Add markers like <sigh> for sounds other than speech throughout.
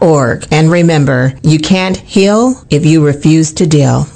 org. And remember, you can't heal if you refuse to deal.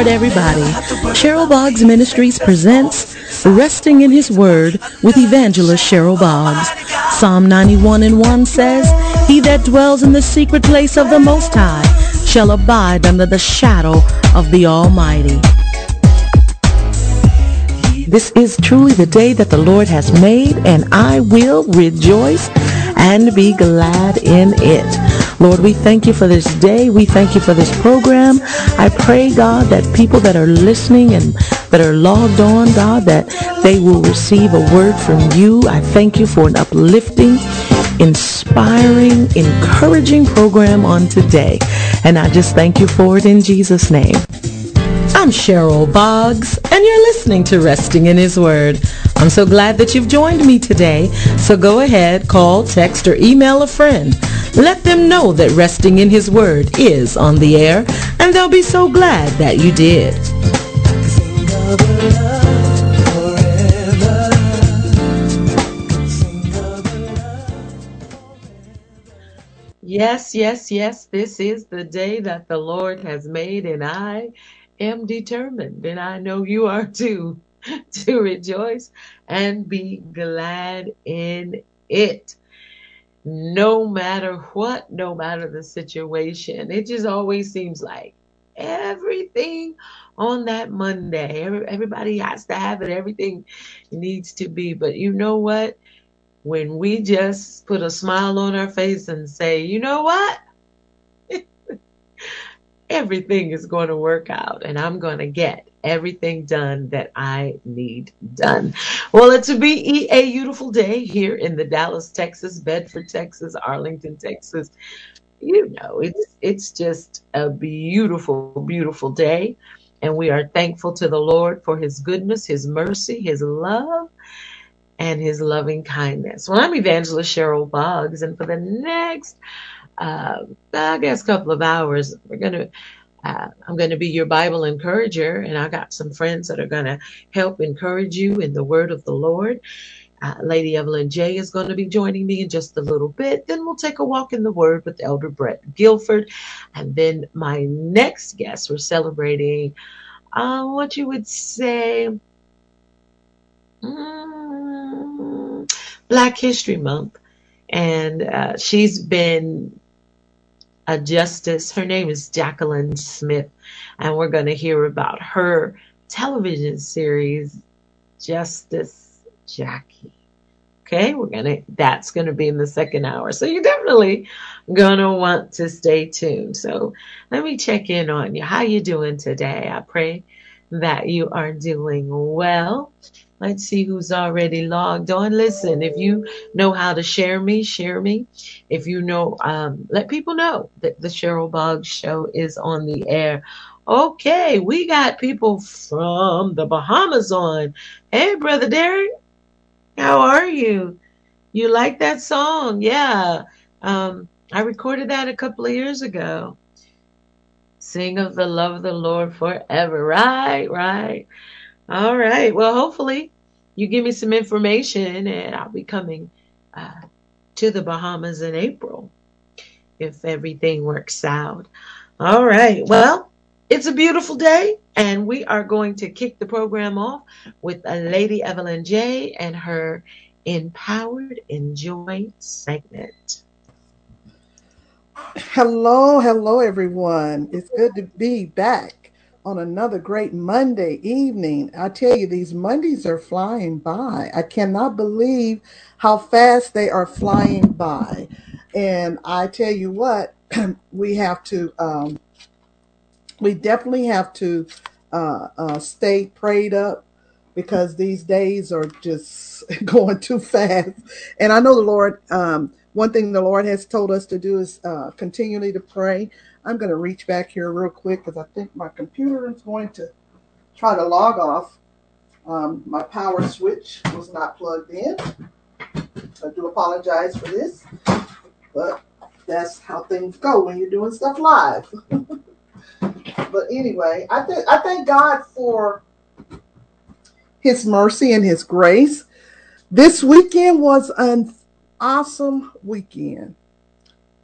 Lord, everybody. Cheryl Boggs Ministries presents Resting in His Word with Evangelist Cheryl Boggs. Psalm 91 and 1 says, He that dwells in the secret place of the Most High shall abide under the shadow of the Almighty. This is truly the day that the Lord has made, and I will rejoice and be glad in it. Lord, we thank you for this day. We thank you for this program. I pray, God, that people that are listening and that are logged on, God, that they will receive a word from you. I thank you for an uplifting, inspiring, encouraging program on today. And I just thank you for it in Jesus' name. I'm Cheryl Boggs, and you're listening to Resting in His Word. I'm so glad that you've joined me today. So go ahead, call, text, or email a friend. Let them know that resting in His Word is on the air, and they'll be so glad that you did. Yes, yes, yes. This is the day that the Lord has made, and I am determined, and I know you are <laughs> too, to rejoice and be glad in it. No matter what, no matter the situation, it just always seems like everything on that Monday, everybody has to have it, everything needs to be. But you know what? when we just put a smile on our face and say, you know what? Everything is going to work out and I'm going to get everything done that I need done. Well, it's a be a beautiful day here in the Dallas, Texas, Bedford, Texas, Arlington, Texas. You know, it's it's just a beautiful, beautiful day. And we are thankful to the Lord for his goodness, his mercy, his love, and his loving kindness. Well, I'm Evangelist Cheryl Boggs, and for the next, uh, I guess, a couple of hours, we're to uh, I'm going to be your Bible encourager, and I got some friends that are going to help encourage you in the word of the Lord. Uh, Lady Evelyn J is going to be joining me in just a little bit. Then we'll take a walk in the Word with Elder Brett Guilford. And then my next guest, we're celebrating uh, what you would say. Mm, Black History Month. And uh, she's been a justice. Her name is Jacqueline Smith. And we're going to hear about her television series, Justice Jackie. Okay, we're gonna that's gonna be in the second hour. So you're definitely gonna want to stay tuned. So let me check in on you. How you doing today? I pray that you are doing well. Let's see who's already logged on. Listen, if you know how to share me, share me. If you know, um, let people know that the Cheryl Boggs show is on the air. Okay, we got people from the Bahamas on. Hey, brother Derek, how are you? You like that song? Yeah. Um, I recorded that a couple of years ago. Sing of the love of the Lord forever. Right, right. All right. Well, hopefully you give me some information and I'll be coming uh, to the Bahamas in April if everything works out. All right. Well, it's a beautiful day and we are going to kick the program off with a Lady Evelyn J and her Empowered Enjoy segment. Hello, hello, everyone. It's good to be back on another great Monday evening. I tell you, these Mondays are flying by. I cannot believe how fast they are flying by. And I tell you what, <clears throat> we have to, um, we definitely have to uh, uh, stay prayed up because these days are just <laughs> going too fast. And I know the Lord, um, one thing the Lord has told us to do is uh, continually to pray I'm going to reach back here real quick because I think my computer is going to try to log off. Um, my power switch was not plugged in. I do apologize for this, but that's how things go when you're doing stuff live. <laughs> but anyway, I I thank God for His mercy and His grace. This weekend was an awesome weekend,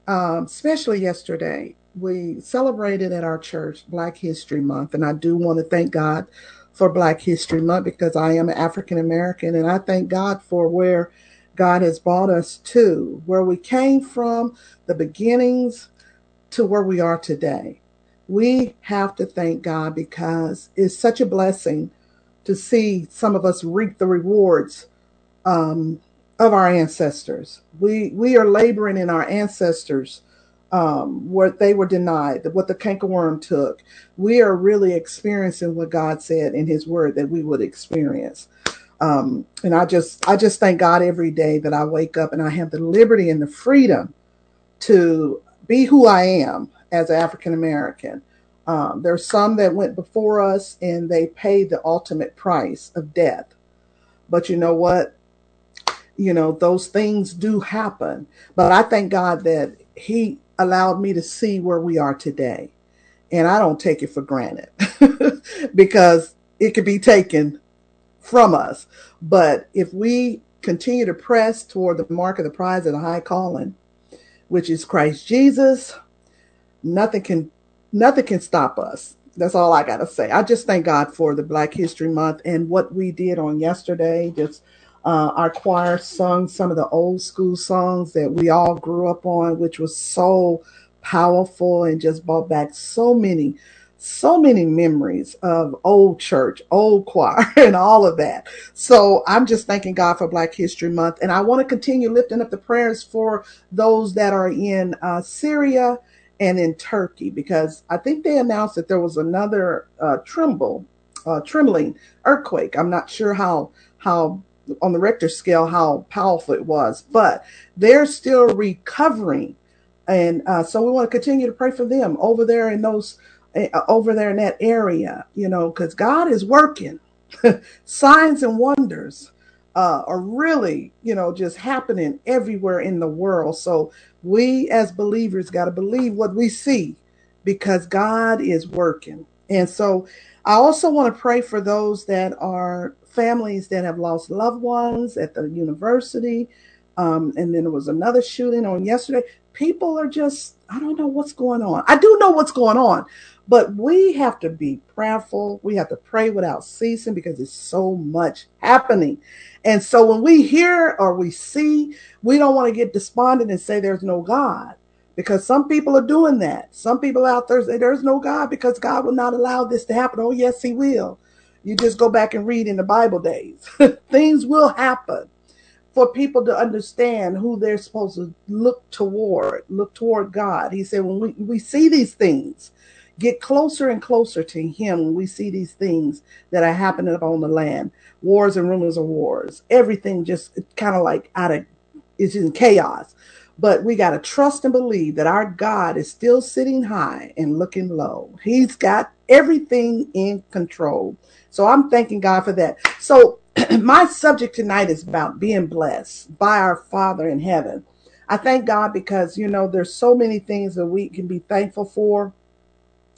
um, especially yesterday we celebrated at our church Black History Month, and I do want to thank God for Black History Month because I am African American, and I thank God for where God has brought us to, where we came from, the beginnings to where we are today. We have to thank God because it's such a blessing to see some of us reap the rewards um, of our ancestors. We we are laboring in our ancestors' um, what they were denied, what the cankerworm took. We are really experiencing what God said in His Word that we would experience. Um, and I just, I just thank God every day that I wake up and I have the liberty and the freedom to be who I am as African American. Um, there's some that went before us and they paid the ultimate price of death. But you know what? You know, those things do happen. But I thank God that He allowed me to see where we are today. And I don't take it for granted <laughs> because it could be taken from us. But if we continue to press toward the mark of the prize of the high calling, which is Christ Jesus. Nothing can nothing can stop us. That's all I got to say. I just thank God for the Black History Month and what we did on yesterday. Just uh, our choir sung some of the old school songs that we all grew up on, which was so powerful and just brought back so many so many memories of old church, old choir, <laughs> and all of that. So I'm just thanking God for Black History Month. And I want to continue lifting up the prayers for those that are in uh, Syria and in Turkey, because I think they announced that there was another uh, tremble, uh, trembling earthquake. I'm not sure how, how on the Richter scale, how powerful it was, but they're still recovering. And uh, so we want to continue to pray for them over there in those Eh, over there in that area, you know, because God is working. <laughs> Signs and wonders uh, are really, you know, just happening everywhere in the world. So we as believers got to believe what we see because God is working. And so I also want to pray for those that are families that have lost loved ones at the university. Um, and then there was another shooting on yesterday. People are just, I don't know what's going on. I do know what's going on, but we have to be prayerful. We have to pray without ceasing because there's so much happening. And so when we hear or we see, we don't want to get despondent and say there's no God because some people are doing that. Some people out there say there's no God because God will not allow this to happen. Oh, yes, He will. You just go back and read in the Bible days. <laughs> Things will happen for people to understand who they're supposed to look toward, look toward God. He said, when we, we see these things, get closer and closer to him when we see these things that are happening upon the land. Wars and rumors of wars. Everything just kind of like out of it's in chaos. But we got to trust and believe that our god is still sitting high and looking low. He's got everything in control so i'm thanking god for that. So <clears throat> my subject tonight is about being blessed by our father in heaven. I thank god because you know there's so many things that we can be thankful for.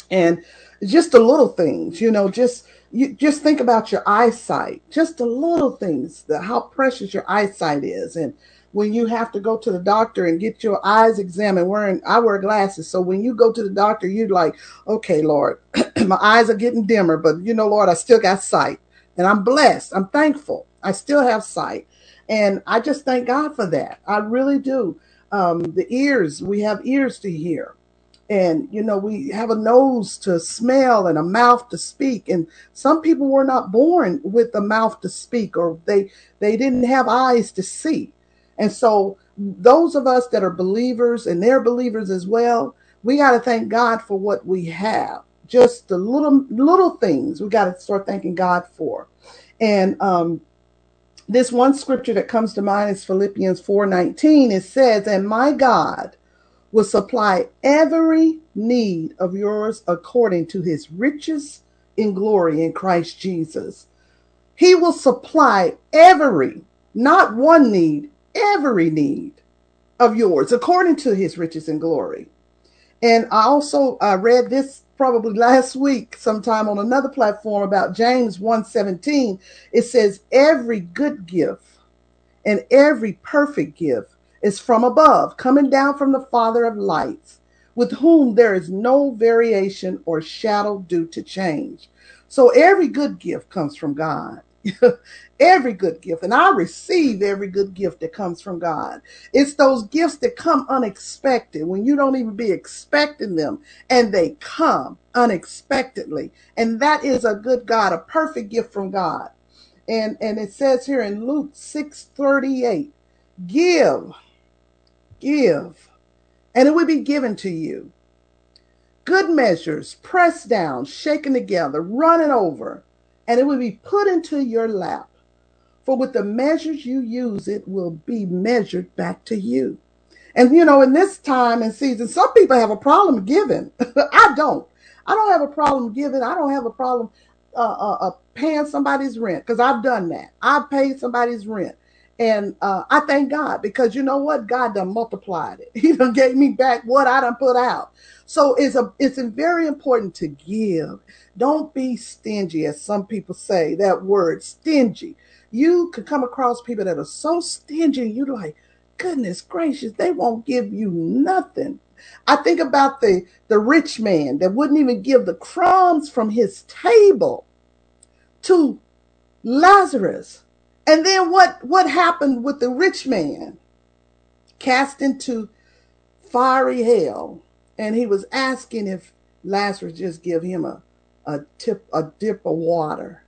And just the little things, you know, just you just think about your eyesight, just the little things, the, how precious your eyesight is, and when you have to go to the doctor and get your eyes examined wearing i wear glasses. So when you go to the doctor you're like okay lord <clears throat> my eyes are getting dimmer but you know lord i still got sight. And i'm blessed. I'm thankful. I still have sight. And i just thank god for that. I really do. Um, the ears we have ears to hear. And you know we have a nose to smell and a mouth to speak. And some people were not born with a mouth to speak or they they didn't have eyes to see and so those of us that are believers and they're believers as well we got to thank god for what we have. Just the little little things we got to start thanking god for. And um this one scripture that comes to mind is philippians 4:19 it says and my god will supply every need of yours according to his riches in glory in Christ Jesus. He will supply every, not one need, every need of yours according to his riches and glory. And I also uh, read this probably <laughs> last week sometime on another platform about James 1:17. It says every good gift and every perfect gift is from above, coming down from the Father of lights, with whom there is no variation or shadow due to change. So every good gift comes from God. <laughs> every good gift. And I receive every good gift that comes from God. It's those gifts that come unexpected when you don't even be expecting them and they come unexpectedly. And that is a good God, a perfect gift from God. And, and it says here in Luke 6 38, give Give, and it will be given to you. Good measures, pressed down, shaken together, running over, and it will be put into your lap. For with the measures you use, it will be measured back to you. And you know, in this time and season, some people have a problem giving. <laughs> I don't. I don't have a problem giving. I don't have a problem uh, uh, uh, paying somebody's rent because I've done that. I've paid somebody's rent. And uh, I thank God because you know what? God done multiplied it. <laughs> He done gave me back what I done put out. So it's a it's a very important to give. Don't be stingy, as some people say that word, stingy. You could come across people that are so stingy, you're like, goodness gracious, they won't give you nothing. I think about the, the rich man that wouldn't even give the crumbs from his table to Lazarus. And then what, what happened with the rich man? Cast into fiery hell. And he was asking if Lazarus just give him a, a tip, a dip of water,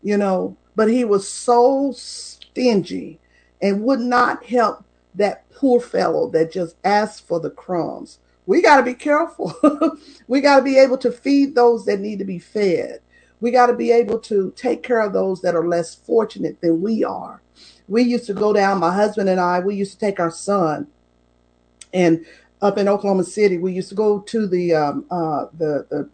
you know, but he was so stingy and would not help that poor fellow that just asked for the crumbs. We got to be careful. <laughs> we got to be able to feed those that need to be fed. We got to be able to take care of those that are less fortunate than we are. We used to go down, my husband and I, we used to take our son and up in Oklahoma City, we used to go to the um, uh, the, the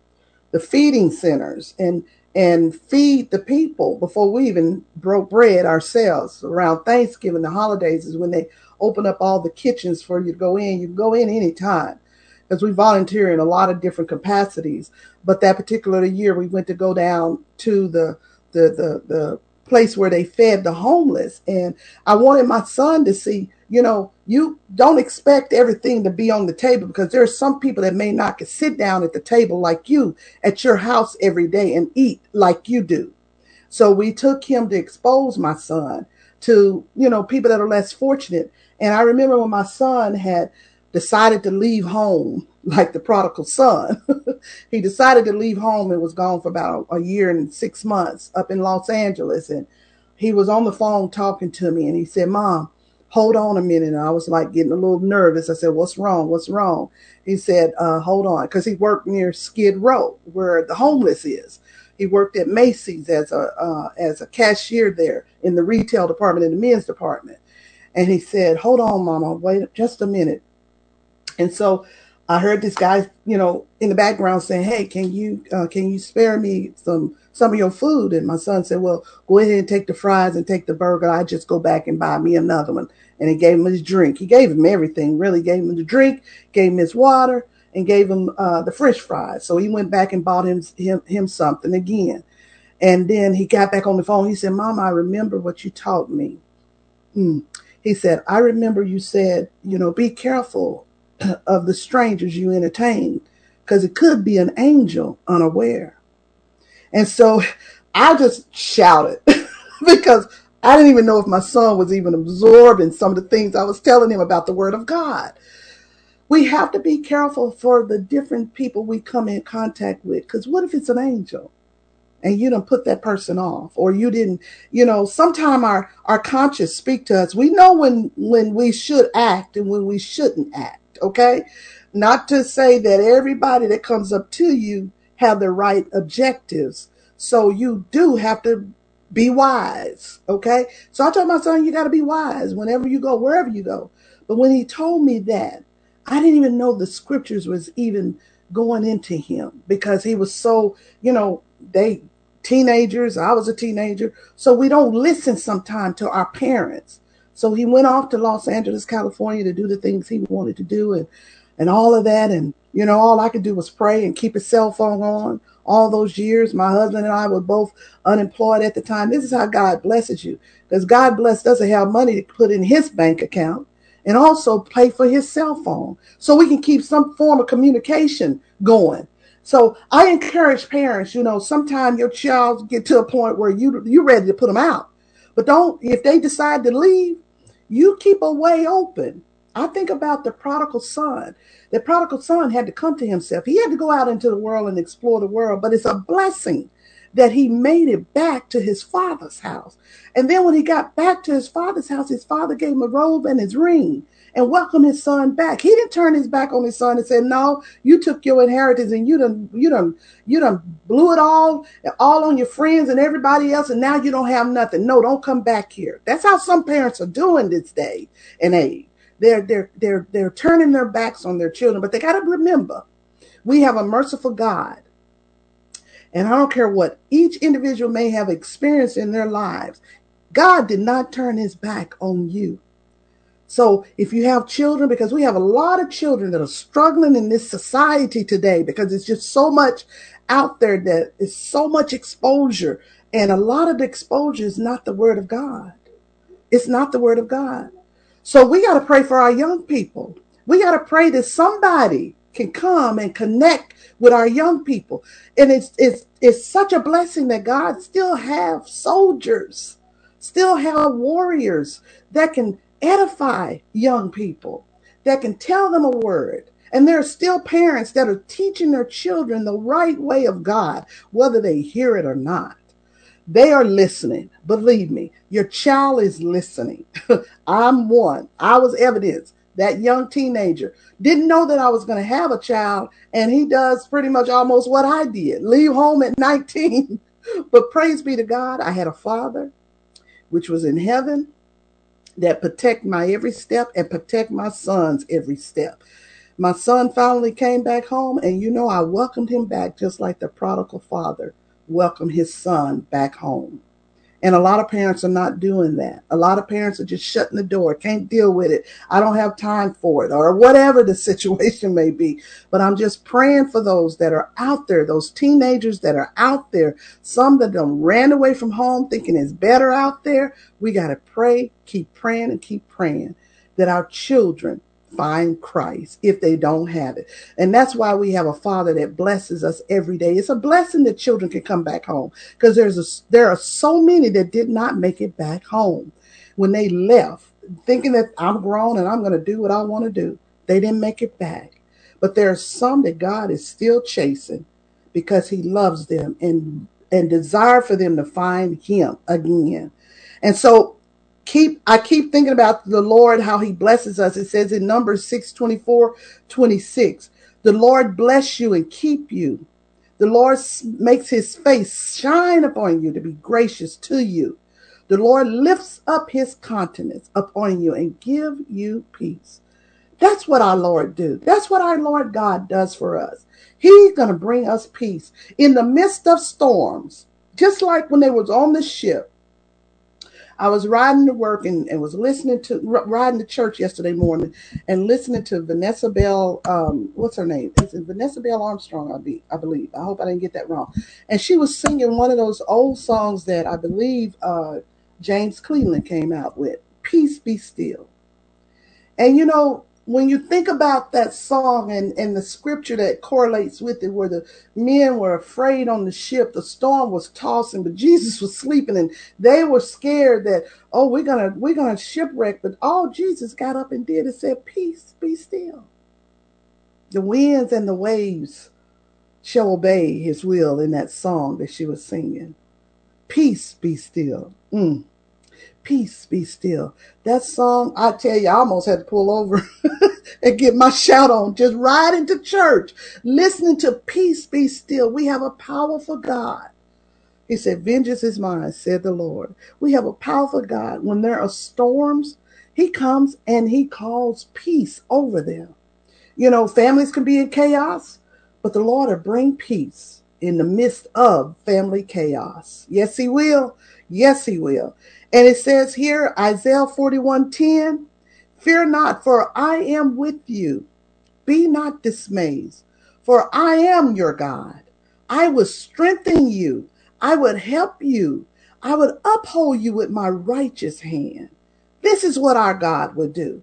the feeding centers and and feed the people before we even broke bread ourselves. Around Thanksgiving, the holidays is when they open up all the kitchens for you to go in. You can go in anytime because we volunteer in a lot of different capacities. But that particular year, we went to go down to the the the, the place where they fed the homeless, and I wanted my son to see. You know, you don't expect everything to be on the table because there are some people that may not sit down at the table like you at your house every day and eat like you do. So we took him to expose my son to, you know, people that are less fortunate. And I remember when my son had decided to leave home, like the prodigal son. <laughs> he decided to leave home and was gone for about a year and six months up in Los Angeles. And he was on the phone talking to me and he said, Mom, hold on a minute. And I was like getting a little nervous. I said, What's wrong? What's wrong? He said, uh, Hold on. Because he worked near Skid Row, where the homeless is. He worked at Macy's as a uh, as a cashier there in the retail department in the men's department. And he said, "Hold on, Mama, wait just a minute." And so I heard this guy, you know, in the background saying, "Hey, can you uh, can you spare me some some of your food?" And my son said, "Well, go ahead and take the fries and take the burger. I just go back and buy me another one." And he gave him his drink. He gave him everything. Really, gave him the drink, gave him his water, and gave him uh, the French fries. So he went back and bought him him him something again. And then he got back on the phone. He said, "Mom, I remember what you taught me." Hmm. He said, "I remember you said, you know, be careful of the strangers you entertain because it could be an angel unaware. And so I just shouted <laughs> because I didn't even know if my son was even absorbing some of the things I was telling him about the word of God. We have to be careful for the different people we come in contact with because what if it's an angel? and you don't put that person off or you didn't you know sometime our our conscience speak to us we know when when we should act and when we shouldn't act okay? Not to say that everybody that comes up to you have the right objectives. So you do have to be wise, okay? So I told my son, you got to be wise whenever you go, wherever you go. But when he told me that, I didn't even know the scriptures was even going into him because he was so, you know, they teenagers, I was a teenager, so we don't listen sometimes to our parents. So he went off to Los Angeles, California to do the things he wanted to do and, and all of that. And, you know, all I could do was pray and keep his cell phone on all those years. My husband and I were both unemployed at the time. This is how God blesses you because God bless doesn't have money to put in his bank account and also pay for his cell phone so we can keep some form of communication going. So I encourage parents, you know, sometimes your child get to a point where you you're ready to put them out. But don't if they decide to leave, you keep a way open. I think about the prodigal son. The prodigal son had to come to himself. He had to go out into the world and explore the world, but it's a blessing that he made it back to his father's house. And then when he got back to his father's house, his father gave him a robe and his ring and welcome his son back. He didn't turn his back on his son and said, "No, you took your inheritance and you done, you done, you done blew it all, all on your friends and everybody else, and now you don't have nothing. No, don't come back here." That's how some parents are doing this day and age. They're they're they're they're turning their backs on their children, but they got to remember, we have a merciful God. And I don't care what each individual may have experienced in their lives. God did not turn his back on you. So if you have children, because we have a lot of children that are struggling in this society today because it's just so much out there that is so much exposure. And a lot of the exposure is not the word of God. It's not the word of God. So we got to pray for our young people. We got to pray that somebody can come and connect with our young people. And it's it's it's such a blessing that God still have soldiers, still have warriors that can edify young people, that can tell them a word. And there are still parents that are teaching their children the right way of God, whether they hear it or not. They are listening. Believe me, your child is listening. <laughs> I'm one. I was evidence. That young teenager didn't know that I was going to have a child, and he does pretty much almost what I did leave home at <laughs> 19. but praise be to God, I had a father which was in heaven that protect my every step and protect my son's every step. My son finally came back home, and you know, I welcomed him back just like the prodigal father welcomed his son back home. And a lot of parents are not doing that. A lot of parents are just shutting the door, can't deal with it. I don't have time for it, or whatever the <laughs> situation may be. But I'm just praying for those that are out there, those teenagers that are out there, some that done ran away from home thinking it's better out there. We got to pray, keep praying, and keep praying that our children find Christ if they don't have it. And that's why we have a father that blesses us every day. It's a blessing that children can come back home because there's a, there are so many that did not make it back home when they left thinking that I'm grown and I'm going to do what I want to do. They didn't make it back. But there are some that God is still chasing because he loves them and and desire for them to find him again. And so keep I keep thinking about the Lord, how he blesses us. It says in Numbers 6, 24, 26, the Lord bless you and keep you. The Lord makes his face shine upon you to be gracious to you. The Lord lifts up his countenance upon you and give you peace. That's what our Lord do. That's what our Lord God does for us. He's going to bring us peace in the midst of storms. Just like when they was on the ship, I was riding to work and, and was listening to riding to church yesterday morning and listening to Vanessa Bell. Um, what's her name? Is it Vanessa Bell Armstrong? I be I believe. I hope I didn't get that wrong. And she was singing one of those old songs that I believe uh, James Cleveland came out with. Peace be still. And you know, when you think about that song and, and the scripture that correlates with it, where the men were afraid on the ship, the storm was tossing, but Jesus was sleeping, and they were scared that, oh, we're gonna we're gonna shipwreck. But all Jesus got up and did is said, Peace, be still. The winds and the waves shall obey his will in that song that she was singing. Peace be still. Mm peace be still. That song, I tell you, I almost had to pull over <laughs> and get my shout on, just riding to church, listening to peace be still. We have a powerful God. He said, vengeance is mine, said the Lord. We have a powerful God. When there are storms, he comes and he calls peace over them. You know, families can be in chaos, but the Lord will bring peace in the midst of family chaos. Yes, he will. Yes, he will. And it says here, Isaiah 41:10, Fear not, for I am with you. Be not dismayed, for I am your God. I will strengthen you. I would help you. I would uphold you with my righteous hand. This is what our God would do.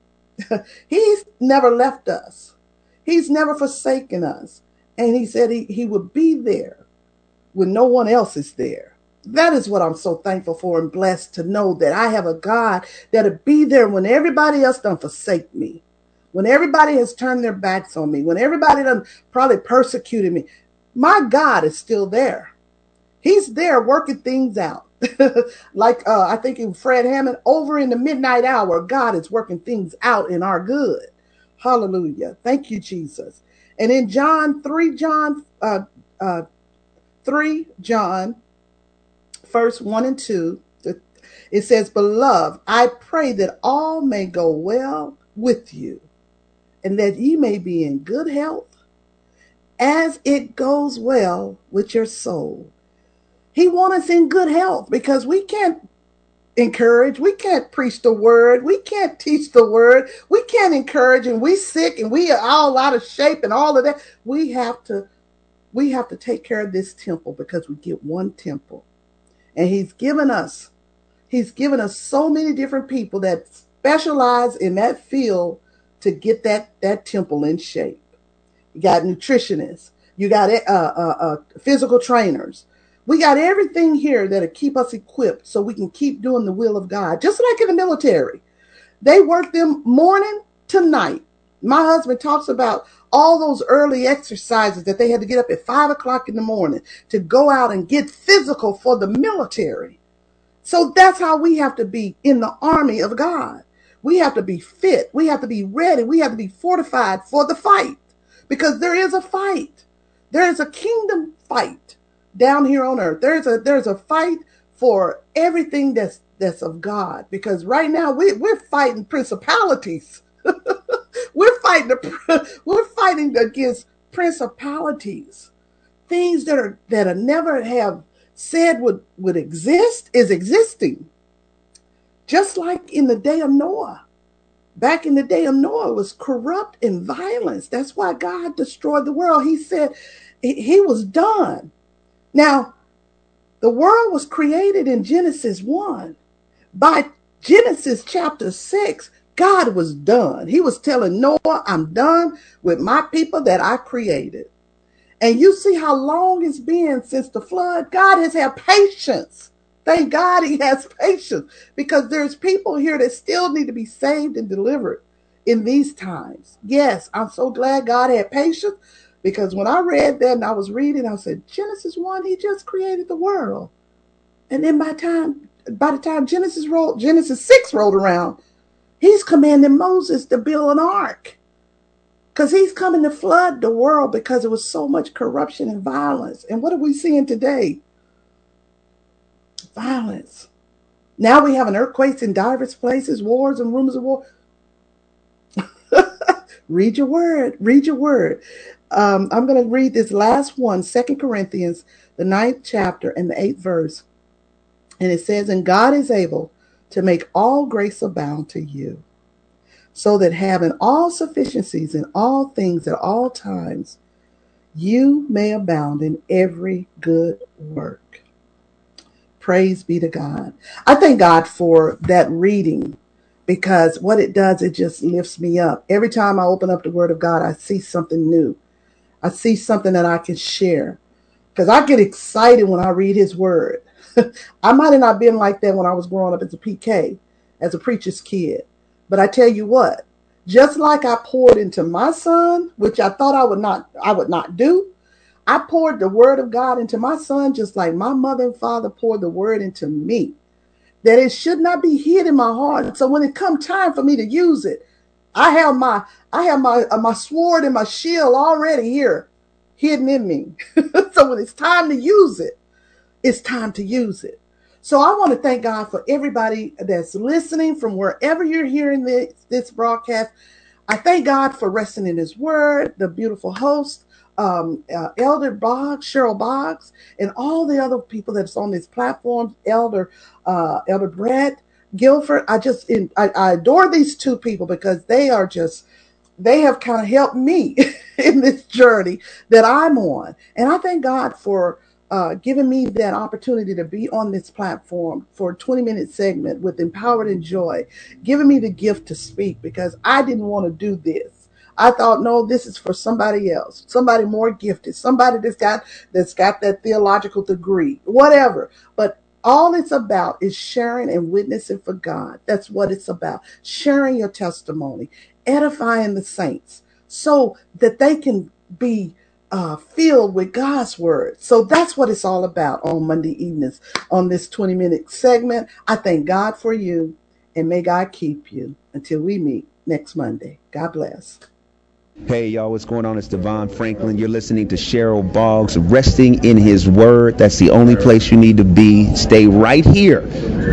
<laughs> He's never left us. He's never forsaken us. And he said he, he would be there when no one else is there that is what I'm so thankful for and blessed to know that I have a God that'll be there when everybody else don't forsake me. When everybody has turned their backs on me, when everybody done probably persecuted me, my God is still there. He's there working things out. <laughs> like uh, I think in Fred Hammond, over in the midnight hour, God is working things out in our good. Hallelujah. Thank you, Jesus. And in John 3, John uh, uh, 3, John verse 1 and 2, it says, Beloved, I pray that all may go well with you, and that ye may be in good health, as it goes well with your soul. He wants us in good health because we can't encourage. We can't preach the word. We can't teach the word. We can't encourage and we sick and we are all out of shape and all of that. We have to we have to take care of this temple because we get one temple. And he's given us, he's given us so many different people that specialize in that field to get that that temple in shape. You got nutritionists. You got uh, uh, uh, physical trainers. We got everything here that'll keep us equipped so we can keep doing the will of God. Just like in the military, they work them morning to night. My husband talks about all those early exercises that they had to get up at five o'clock in the morning to go out and get physical for the military. So that's how we have to be in the army of God. We have to be fit. We have to be ready. We have to be fortified for the fight because there is a fight. There is a kingdom fight down here on earth. There's a there's a fight for everything that's that's of God because right now we, we're fighting principalities. <laughs> we're fighting <laughs> we're fighting against principalities, things that are that are never have said would would exist is existing. Just like in the day of Noah. Back in the day of Noah was corrupt and violence. That's why God destroyed the world. He said he was done. Now, the world was created in Genesis 1. By Genesis chapter 6, God was done. He was telling Noah, I'm done with my people that I created. And you see how long it's been since the flood. God has had patience. Thank God he has <laughs> patience because there's people here that still need to be saved and delivered in these times. Yes, I'm so glad God had patience because when I read that and I was reading, I said, Genesis 1, he just created the world. And then by time by the time Genesis rolled, Genesis 6 rolled around, he's commanding Moses to build an ark. Because he's coming to flood the world because there was so much corruption and violence. And what are we seeing today? Violence. Now we have an earthquakes in diverse places, wars and rumors of war. <laughs> read your word. Read your word. Um, I'm going to read this last one, Second Corinthians, the ninth chapter and the eighth verse. And it says, And God is able to make all grace abound to you so that having all sufficiencies in all things at all times, you may abound in every good work. Praise be to God. I thank God for that reading because what it does, it just lifts me up. Every time I open up the Word of God, I see something new. I see something that I can share because I get excited when I read His Word. <laughs> I might have not been like that when I was growing up as a PK, as a preacher's kid. But I tell you what, just like I poured into my son, which I thought I would not I would not do, I poured the word of God into my son just like my mother and father poured the word into me. That it should not be hid in my heart. So when it come time for me to use it, I have my I have my uh, my sword and my shield already here hidden in me. <laughs> so when it's time to use it, it's time to use it. So I want to thank God for everybody that's listening from wherever you're hearing this, this broadcast. I thank God for resting in His Word, the beautiful host, um, uh, Elder Boggs, Cheryl Boggs, and all the other people that's on this platform, Elder uh, Elder Brett Guilford. I just in, I, I adore these two people because they are just they have kind of helped me <laughs> in this journey that I'm on, and I thank God for uh, giving me that opportunity to be on this platform for a 20 minute segment with Empowered and Joy, giving me the gift to speak because I didn't want to do this. I thought, no, this is for somebody else, somebody more gifted, somebody that's got that's got that theological degree, whatever. But all it's about is sharing and witnessing for God. That's what it's about. Sharing your testimony, edifying the saints so that they can be uh, filled with God's word. So that's what it's all about on Monday evenings on this 20 minute segment. I thank God for you and may God keep you until we meet next Monday. God bless. Hey y'all, what's going on? It's Devon Franklin. You're listening to Cheryl Boggs, resting in his word. That's the only place you need to be. Stay right here.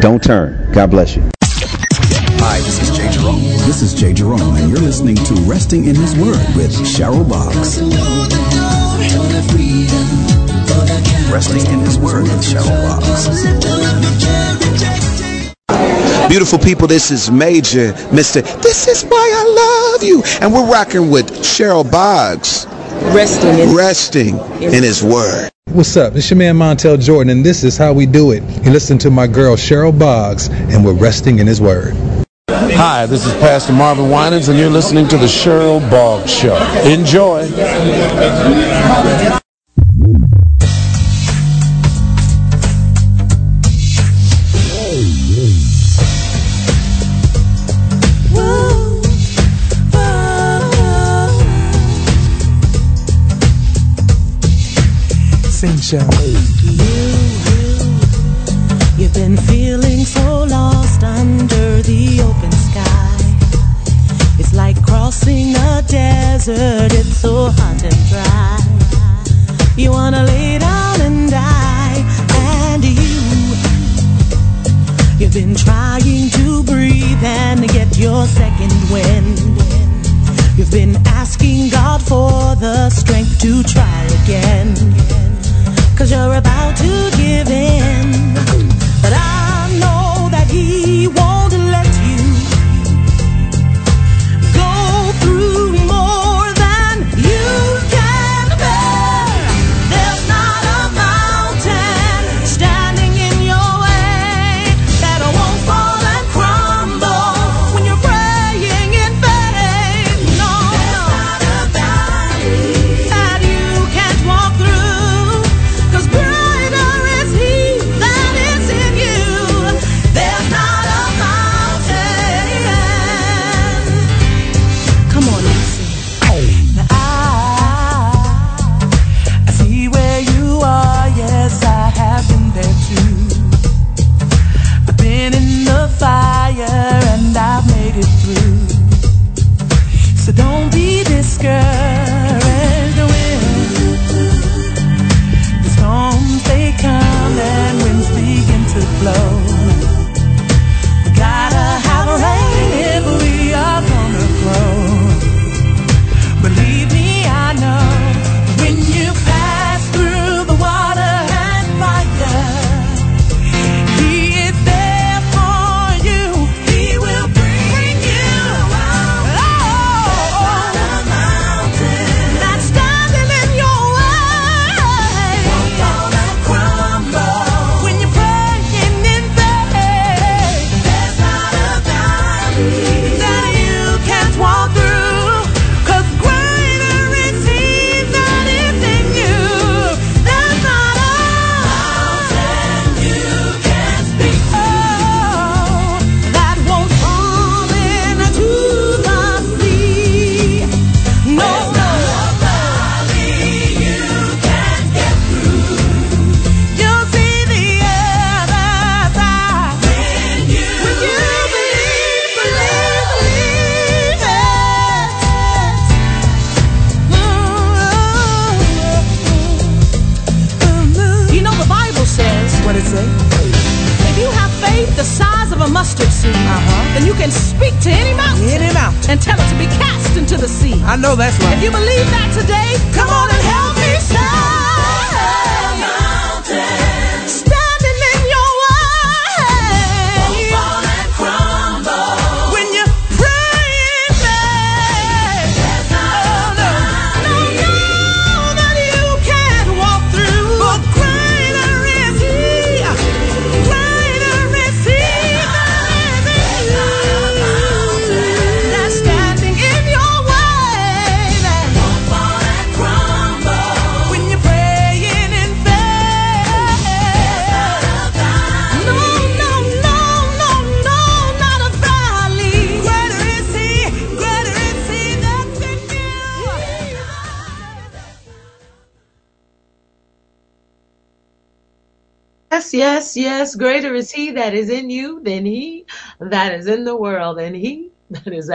Don't turn. God bless you. Hi, this is Jay Jerome. This is Jay Jerome, and you're listening to Resting in His Word with Cheryl Boggs. Resting in His Word with Cheryl Boggs. Beautiful people, this is Major, Mr. This is why I love you. And we're rocking with Cheryl Boggs. Resting in, Resting in his word. What's up? It's your man Montel Jordan, and this is how we do it. You listen to my girl Cheryl Boggs, and we're resting in his word. Hi, this is Pastor Marvin Winans, and you're listening to the Cheryl Boggs Show. Enjoy. Sing show. You've been feeling desert, it's so hot and dry. You wanna lay down and die, and you, you've been trying to breathe and get your second wind. You've been asking God for the strength to try again. Cause you're about to give in. But I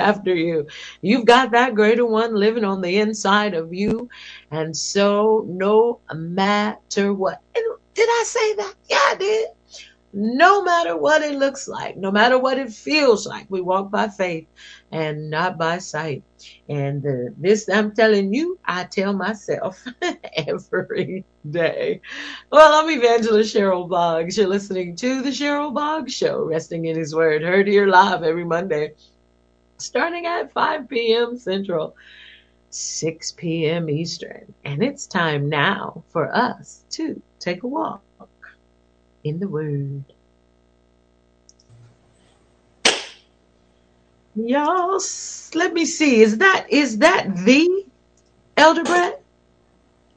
after you. You've got that greater one living on the inside of you. And so, no matter what, did I say that? Yeah, I did. No matter what it looks like, no matter what it feels like, we walk by faith and not by sight. And uh, this, I'm telling you, I tell myself <laughs> every day. Well, I'm Evangelist Cheryl Boggs. You're listening to the Cheryl Boggs Show, resting in His Word, heard here live every Monday, starting at 5 p.m. Central, 6 p.m. Eastern. And it's time now for us to take a walk in the Word. Y'all, let me see. Is that is that the Elder Brett?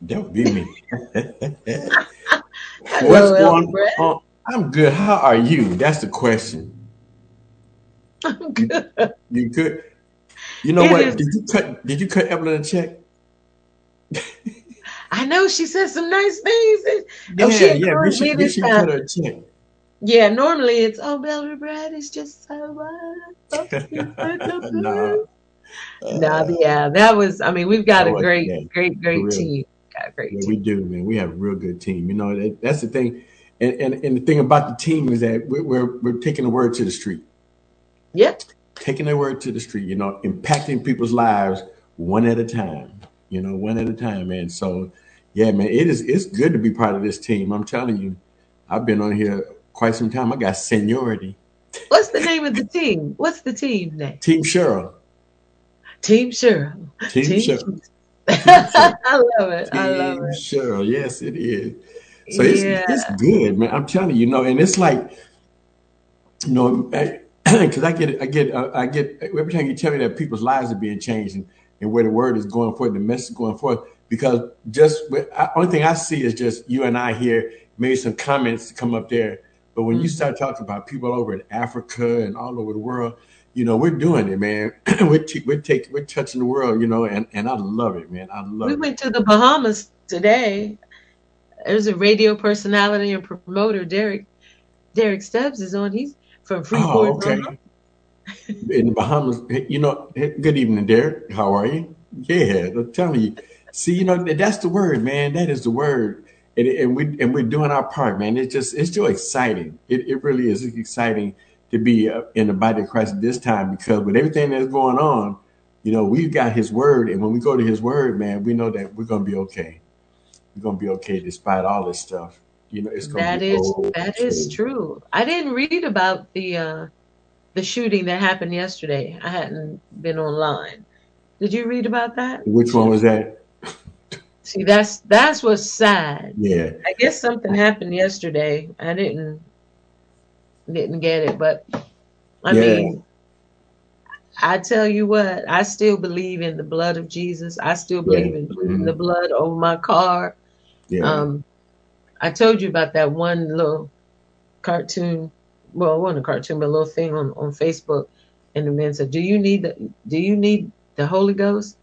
That would be me. <laughs> Hello, What's Elder going Brett. I'm good. How are you? That's the question. I'm You, good. you good? You know It what? is. Did you cut? Did you cut Evelyn a check? I know she said some nice things. and- Oh, she Yeah, yeah. Make encouraged sure, me make this sure you cut her a check. Yeah, normally it's oh, Elder Brett is just so much. no, No, yeah, that was. I mean, we've got a great, yeah, great, great real. team. Got a great Yeah, team. we do, man. We have a real good team. You know, that, that's the thing. And, and and the thing about the team is that we're, we're we're taking the word to the street, Yep. taking their word to the street. You know, impacting people's lives one at a time. You know, one at a time, man. So, yeah, man, it is. It's good to be part of this team. I'm telling you, I've been on here quite some time. I got seniority. What's the name of the team? What's the team name? Team Cheryl. Team Cheryl. Team Team. Cheryl. Team Cheryl. <laughs> I love it. I love it. Team. Cheryl. Yes, it is. So it's it's good, man. I'm telling you, you know, and it's like, you know, <clears throat> because I get I get uh, I get every time you tell me that people's lives are being changed and, and where the word is going forth, the message is going forth. Because just I, only thing I see is just you and I here, maybe some comments come up there. But when you Mhm. start talking about people over in Africa and all over the world, you know, we're doing it, man. <clears throat> we're t- we're taking we're touching the world, you know, and and I love it, man. I love We it. went to the Bahamas today. There's a radio personality and promoter, Derek. Derek Stubbs is on. He's from Oh, okay. Bahamas. in the Bahamas. You know, good evening, Derek. How are you? Yeah, I'm telling you. See, you know, that's the word, man. That is the word, and, and we and we're doing our part, man. It's just it's so exciting. It it really is exciting to be uh, in the body of Christ at this time because with everything that's going on, you know, we've got His word, and when we go to His word, man, we know that we're gonna be okay. We're gonna be okay despite all this stuff. You know, it's gonna That is that is true. I didn't read about the uh, the shooting that happened yesterday. I hadn't been online. Did you read about that? Which one was that? See, that's that's what's sad. Yeah, I guess something happened yesterday. I didn't didn't get it, but I yeah, mean, I tell you what, I still believe in the blood of Jesus. I still yeah, believe in pleading the blood over my car. yeah, Um, I told you about that one little cartoon. Well, it wasn't a cartoon, but a little thing on, on Facebook. And the man said, "Do you need the Do you need the Holy Ghost?"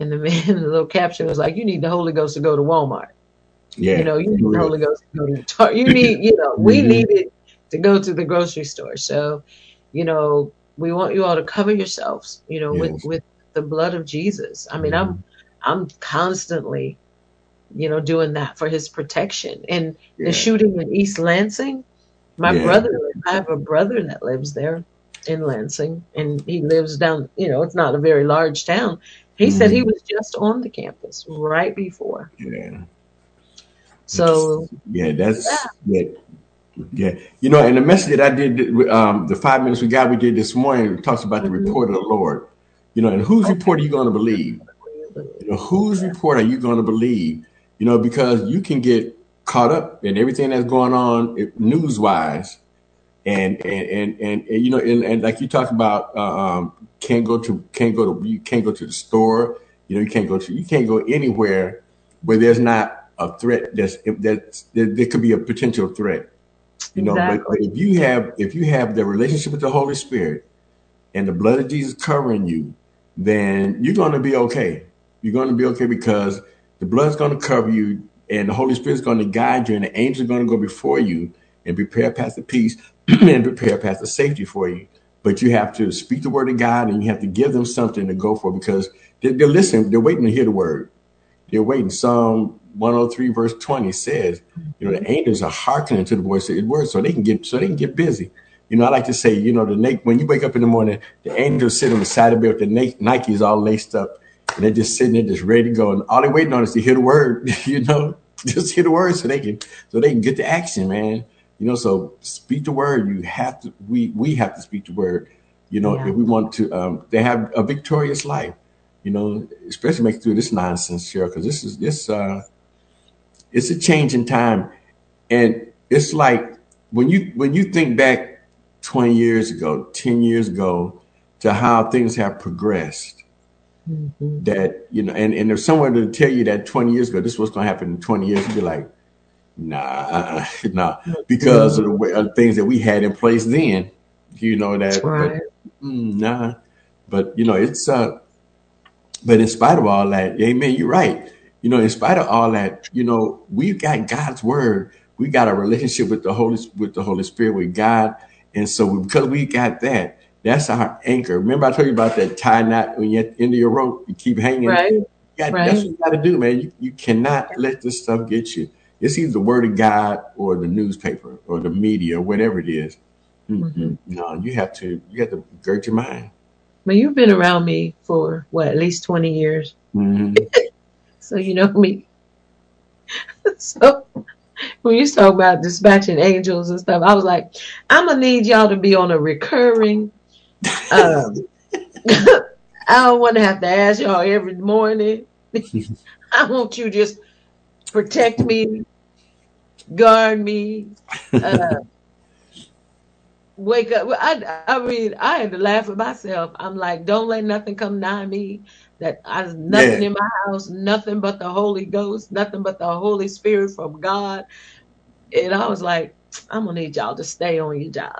And the <laughs> man, the little caption was like, "You need the Holy Ghost to go to Walmart. Yeah, You know, you need the. Holy Ghost to go to Tar- You <laughs> need, you know, we hmm need it to go to the grocery store. So, you know, we want you all to cover yourselves. You know, with Yes. with the blood of Jesus. I mean, hmm I'm I'm constantly you know, doing that for his protection. And the shooting in East Lansing, my Yeah. brother, I have a brother that lives there in Lansing, and he lives down, you know, it's not a very large town. He said he hmm was just on the campus right before. Yeah. So, Yeah. yeah, That's yeah. Yeah. You know, and the message that I did, um, the five minutes we got, we did this morning, talks about the mhm. report of the Lord. You know, and whose report are you going to believe? You know, whose report are you going to believe? You know, because you can get caught up in everything that's going on news wise, and and and and, you know, and, and like you talked about, uh, um, can't go to can't go to you can't go to the store. You know, you can't go to you can't go anywhere where there's not a threat. That's that there, could be a potential threat. You know, but, but if you have if you have the relationship with the Holy Spirit and the blood of Jesus covering you, then you're going to be okay. You're going to be okay because the blood's going to cover you, and the Holy Spirit's going to guide you, and the angels are going to go before you and prepare past the peace <clears throat> and prepare past the safety for you. But you have to speak the word of God, and you have to give them something to go for because they're, they're listening. They're waiting to hear the word. They're waiting. Psalm 103 verse 20 says, you know, the mm-hmm. angels are hearkening to the voice of his word so they can get so they can get busy. You know, I like to say, you know, the when you wake up in the morning, the angels sit on the side of the bed with the Nikes all laced up, and they're just sitting there, just ready to go. And all they're waiting on is to hear the word. <laughs> You know, just hear the word so they can so they can get to action, man. You know, so speak the word. You have to. We we have to speak the word. You know, Yeah. if we want to, um, they have a victorious life. You know, especially make through this nonsense, Cheryl, because this is this. uh it's a change in time and it's like when you when you think back 20 years ago 10 years ago to how things have progressed. Mhm. That you know, and and if someone to tell you that 20 years ago, this was going to happen in 20 years, you'd be like, nah, <laughs> nah, because of the way, of things that we had in place then. You know that, Right. but mm, nah. But you know, it's uh, but in spite of all that, amen, you're right. You know, in spite of all that, you know, we've got God's word. We got a relationship with the Holy with the Holy Spirit with God, and so because we got that, that's our anchor. Remember, I told you about that tie knot when you're at the end of your rope, you keep hanging. Right. You got- Right. That's what you got to do, man. You, you cannot let this stuff get you. It's either the word of God or the newspaper or the media, or whatever it is. Mm-mm. No, you have to. You have to gird your mind. But you've been around me for what, at least 20 years. hmm <laughs> So you know me. <laughs> so when you talk about dispatching angels and stuff, I was like, I'm gonna need y'all to be on a recurring. Um, <laughs> I don't want to have to ask y'all every morning. <laughs> I want you just protect me, guard me, uh, wake up. I, I mean, I had to laugh at myself. I'm like, don't let nothing come nigh me. That I nothing Yeah. in my house, nothing but the Holy Ghost, nothing but the Holy Spirit from God. And I was like, I'm gonna need y'all to stay on your job.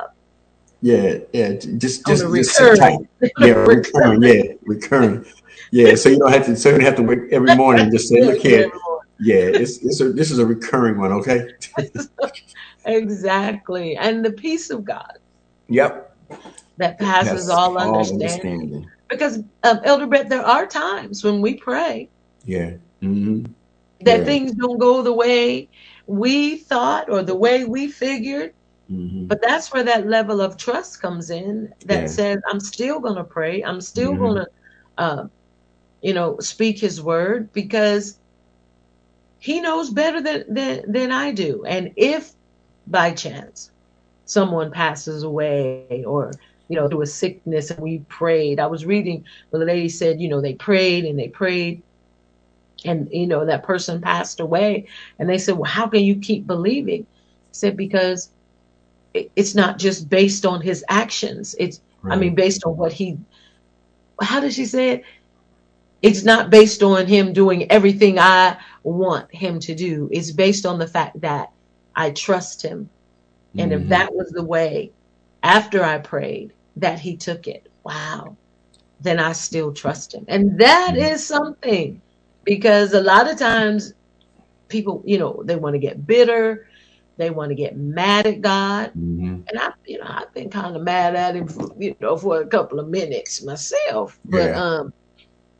Yeah, yeah. Just, just, just recurring. <laughs> Yeah, recurring. Yeah, recurring. Yeah. So you don't have to. So you don't have to wake every morning and just say, "Look here." <laughs> Yeah, it's it's a this is a recurring one. Okay. <laughs> Exactly. And the peace of God Yep. that passes all all understanding. understanding. Because um, Elder Brett, there are times when we pray Yeah. hmm that Yeah. things don't go the way we thought or the way we figured. Hmm But that's where that level of trust comes in that Yeah. says, I'm still going to pray. I'm still Mhm. going to, uh, you know, speak his word because he knows better than, than, than I do. And if by chance someone passes away or, you know, through a sickness and we prayed, I was reading where the lady said, you know, they prayed and they prayed and, you know, that person passed away. And they said, well, how can you keep believing? I said, because it's not just based on his actions. It's, I mean, based on what he, how did she say it? It's not based on him doing everything I want him to do. It's based on the fact that I trust him. And if Mhm. that was the way after I prayed that he took it, wow, then I still trust him. And that is something because a lot of times people, you know, they want to get bitter, they want to get mad at God. hmm And I, you know, I've been kind of mad at him, for, you know, for a couple of minutes myself. But Yeah. um,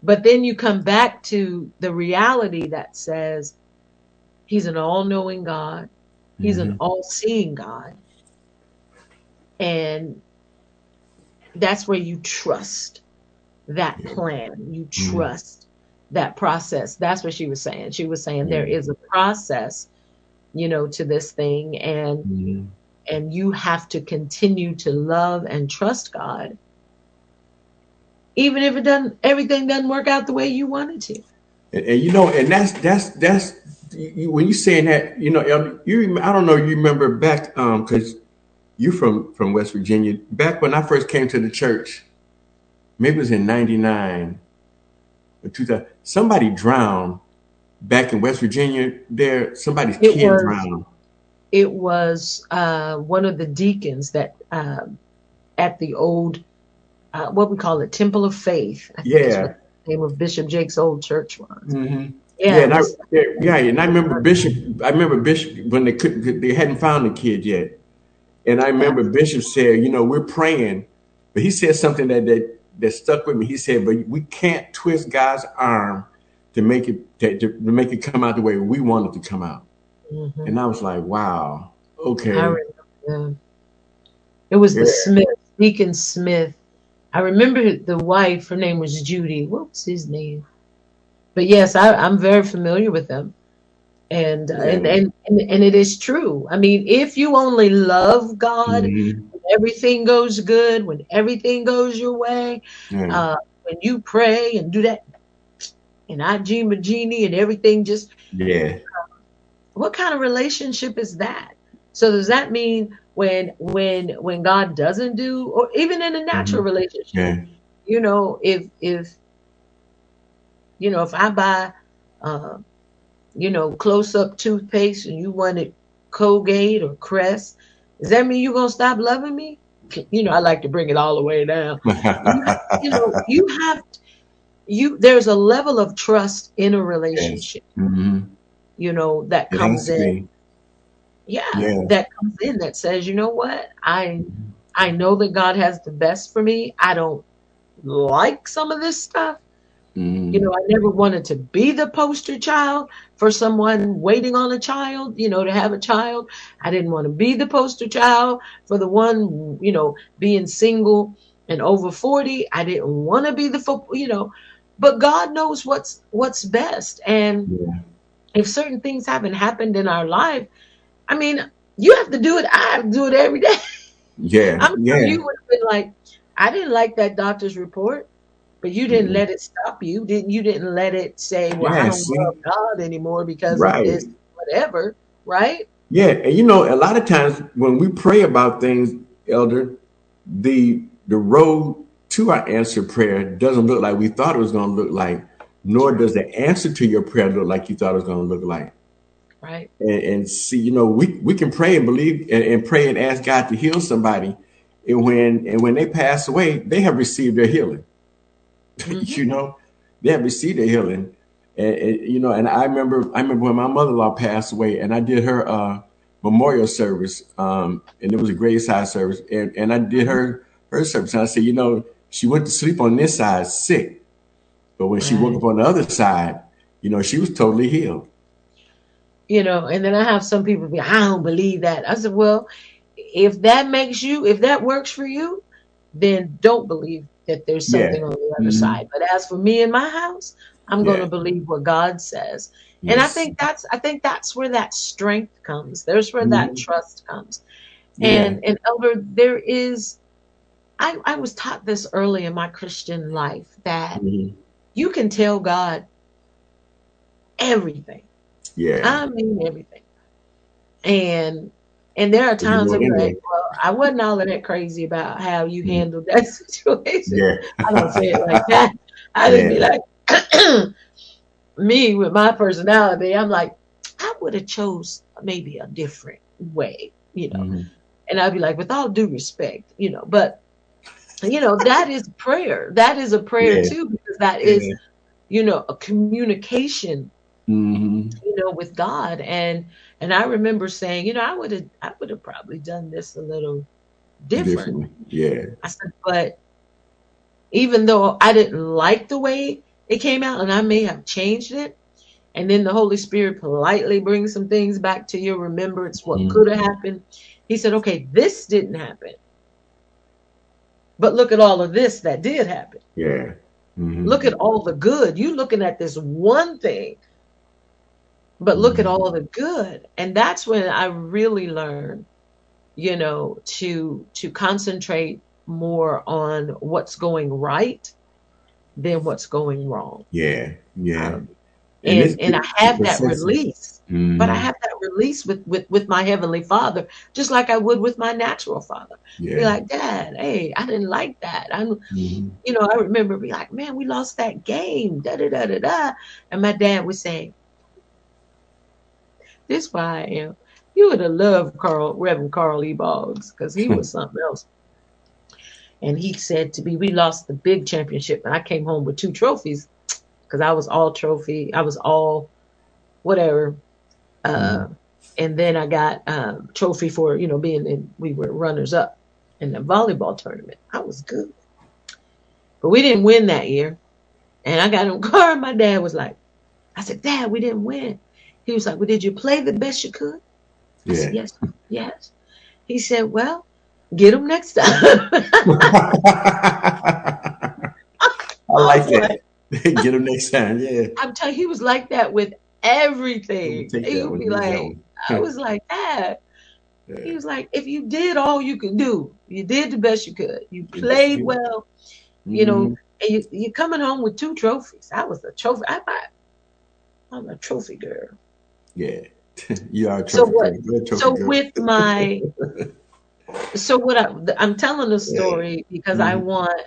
but then you come back to the reality that says he's an all-knowing God, he's an Mhm. all-seeing God, and that's where you trust that plan. You Mhm. trust that process. That's what she was saying. She was saying there is a process, you know, to this thing, and Mhm. and you have to continue to love and trust God, even if it doesn't, everything doesn't work out the way you wanted to. And, and you know, and that's that's that's you, when you saying that, you know, you I don't know, you remember back um because you from from West Virginia. Back when I first came to the church, maybe it was in '99 or 2000. Somebody drowned back in West Virginia. There, somebody's It kid was- drowned. It was uh, one of the deacons that um, at the old, uh, what we call it, Temple of Faith. I Yeah. name of Bishop Jakes' old church was. hmm Yeah, Yeah, and I, yeah, yeah, and I remember Bishop. I remember Bishop when they couldn't, they hadn't found the kid yet, and I remember Bishop said, "You know, we're praying," but he said something that that, that stuck with me. He said, "But we can't twist God's arm to make it to, to make it come out the way we want it to come out." Mhm. And I was like, "Wow, okay." I remember. It was the Smith, Deacon Smith. I remember the wife, her name was Judy. What was his name? But yes, I, I'm very familiar with them. And, uh, and, and and and it is true. I mean, if you only love God, Mhm. when everything goes good, when everything goes your way, Yeah. uh, when you pray and do that, and I dream a genie and everything just yeah, what kind of relationship is that? So does that mean when when when God doesn't do, or even in a natural relationship, Yeah. you know, if if you know if I buy, uh, you know, Close-Up toothpaste and you wanted Colgate or Crest, does that mean you're gonna stop loving me? You know, I like to bring it all the way down. You know, you have you. There's a level of trust in a relationship. hmm You know that It comes in. yeah, Yeah. that comes in that says, you know what, I I know that God has the best for me. I don't like some of this stuff. Mhm. You know, I never wanted to be the poster child for someone waiting on a child, you know, to have a child. I didn't want to be the poster child for the one, you know, being single and over 40. I didn't want to be the, you know, but God knows what's what's best. And Yeah. if certain things haven't happened in our life, I mean, you have to do it. I have to do it every day. <laughs> Yeah. I'm sure Yeah. you would have been like, I didn't like that doctor's report, but you didn't Mhm. let it stop you. Didn't you didn't let it say, Well, I don't See. love God anymore because of Right. this, whatever, right? Yeah, and you know, a lot of times when we pray about things, Elder, the the road to our answered prayer doesn't look like we thought it was going to look like, nor does the answer to your prayer look like you thought it was going to look like. Right. And, and see, you know, we we can pray and believe and, and pray and ask God to heal somebody, and when and when they pass away, they have received their healing. <laughs> you know, they have received their healing. And, and, you know, and I remember, I remember when my mother-in-law passed away, and I did her uh, memorial service, um, and it was a graveside service, and, and I did her her service. And I said, you know, she went to sleep on this side sick, but when she woke up on the other side, you know, she was totally healed. You know, and then I have some people be, I don't believe that. I said, Well, if that makes you, if that works for you, then don't believe that there's Yeah. something on the other Mhm. side. But as for me and my house, I'm going to believe what God says. And I think that's I think that's where that strength comes. There's where that Mhm. trust comes. Yeah. And and elder, there is I, I was taught this early in my Christian life that Mhm. you can tell God everything. Yeah. I mean everything. And and there are times like, well, I wasn't all of that crazy about how you handled that <laughs> situation. Yeah. I don't say it like that. I didn't be like <clears throat> me with my personality. I'm like, I would have chose maybe a different way, you know. Mhm. And I'd be like, with all due respect, you know, but you know, that is prayer. That is a prayer Yeah. too, because that is, Yeah. you know, a communication, Mhm. you know, with God. And and I remember saying, you know, I would have I would have probably done this a little different. Yeah. I said, but even though I didn't like the way it came out and I may have changed it, and then the Holy Spirit politely brings some things back to your remembrance, what Mhm. could have happened. He said, okay, this didn't happen. But look at all of this that did happen. Yeah. Mhm. Look at all the good. You're looking at this one thing, but look at Mhm. all the good. And that's when I really learned, you know, to to concentrate more on what's going right than what's going wrong. Yeah. Yeah. Um, And and and I have that persistence. Release, but I have that release with with with my heavenly Father, just like I would with my natural father. Be like, Dad, hey, I didn't like that. I'm Mhm. you know, I remember be like, man, we lost that game, da da da da da. And my dad would say, This is why I am. You would have loved Carl, Reverend Carl E. Boggs, because he was <laughs> something else. And he said to me, We lost the big championship, and I came home with two trophies because I was all trophy, I was all whatever. Uh, and then I got um, trophy for you know being in. We were runners up in the volleyball tournament. I was good, but we didn't win that year. And I got in the <laughs> car, and my dad was like, "I said, Dad, we didn't win." He was like, "Well, did you play the best you could?" I said, "Yes, yes." He said, "Well, get them next time." <laughs> <laughs> I like that. Get him next time. Yeah. I'm telling you, he was like that with everything. He would be like. I was like, Dad. <laughs> He was like, if you did all you could do, you did the best you could. You played well, you know, Mhm. and you, you're coming home with two trophies. I was a trophy. I, I, I'm a trophy girl. Yeah. <laughs> you are a So what? girl. A trophy So girl. with my, <laughs> so what? I, I'm telling the Yeah. story because I Mhm. want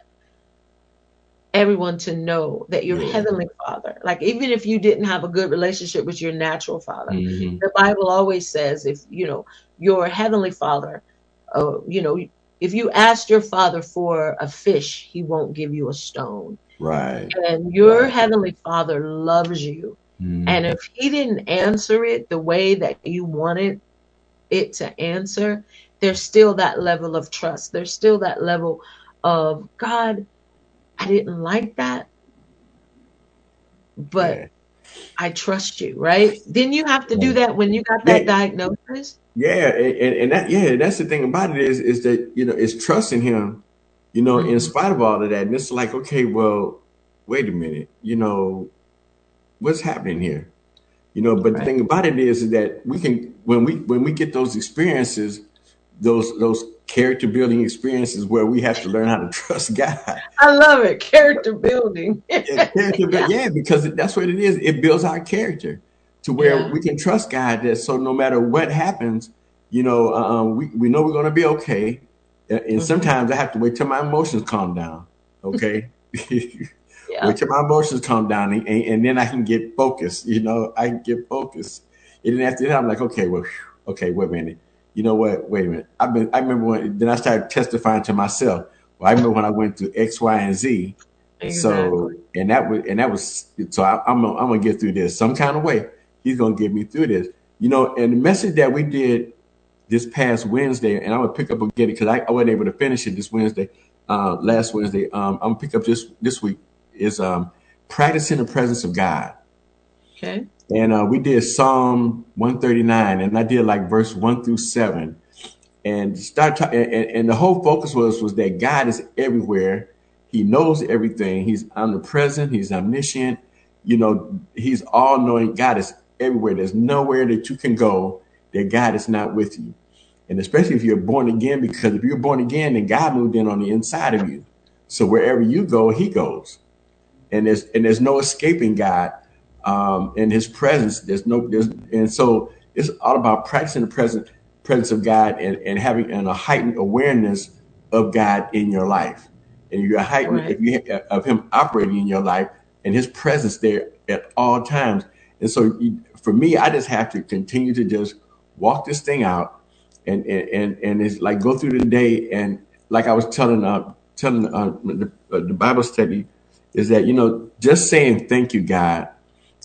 everyone to know that your Yeah. heavenly father, like even if you didn't have a good relationship with your natural father, Mhm. the Bible always says if you know your heavenly father, uh, you know, if you asked your father for a fish, he won't give you a stone. Right. And your Right. heavenly father loves you. Mhm. And if he didn't answer it the way that you wanted it to answer, there's still that level of trust. There's still that level of God, I didn't like that, but Yeah. I trust you, right? Didn't you have to do that when you got Yeah. that diagnosis? Yeah, and, and that yeah, that's the thing about it is is that you know it's trusting him, you know, in Mhm. spite of all of that. And it's like, okay, well, wait a minute, you know, what's happening here? You know, but the thing about it is, is that we can when we when we get those experiences, those those character building experiences where we have to learn how to <laughs> trust God. I love it. Character building. Yeah, character build, <laughs> yeah, because that's what it is. It builds our character to where Yeah. we can trust God. That so no matter what happens, you know, um, we we know we're going to be okay. And Mhm. sometimes I have to wait till my emotions calm down. Okay, <laughs> Yeah. wait till my emotions calm down, and, and, and then I can get focused. You know, I can get focused. And then after that, I'm like, okay, well, okay, wait a minute. You know what? Wait a minute. I've been. I remember when. Then I started testifying to myself. Well, I remember when I went through X, Y, and Z. So and that was and that was so I, I'm gonna, I'm gonna get through this some kind of way. He's gonna get me through this, you know. And the message that we did this past Wednesday, and I'm gonna pick up and get it because I, I wasn't able to finish it this Wednesday, uh, last Wednesday. Um, I'm gonna pick up this this week is um, practicing the presence of God, Okay. And uh, we did Psalm 139, and I did like verse one through seven, and start ta- and, and the whole focus was was that God is everywhere. He knows everything. He's omnipresent. He's omniscient. You know, he's all knowing. God is everywhere. There's nowhere that you can go that God is not with you. And especially if you're born again, because if you're born again, then God moved in on the inside of you. So wherever you go, he goes. And there's and there's no escaping God um in his presence. There's no there's and so it's all about practicing the presence presence of God and, and having and a heightened awareness of God in your life and you're heightened Right. if you of him operating in your life and his presence there at all times. And so you, for me, I just have to continue to just walk this thing out and and and, and it's like go through the day and like I was telling uh telling uh, the, uh, the Bible study is that you know just saying thank you God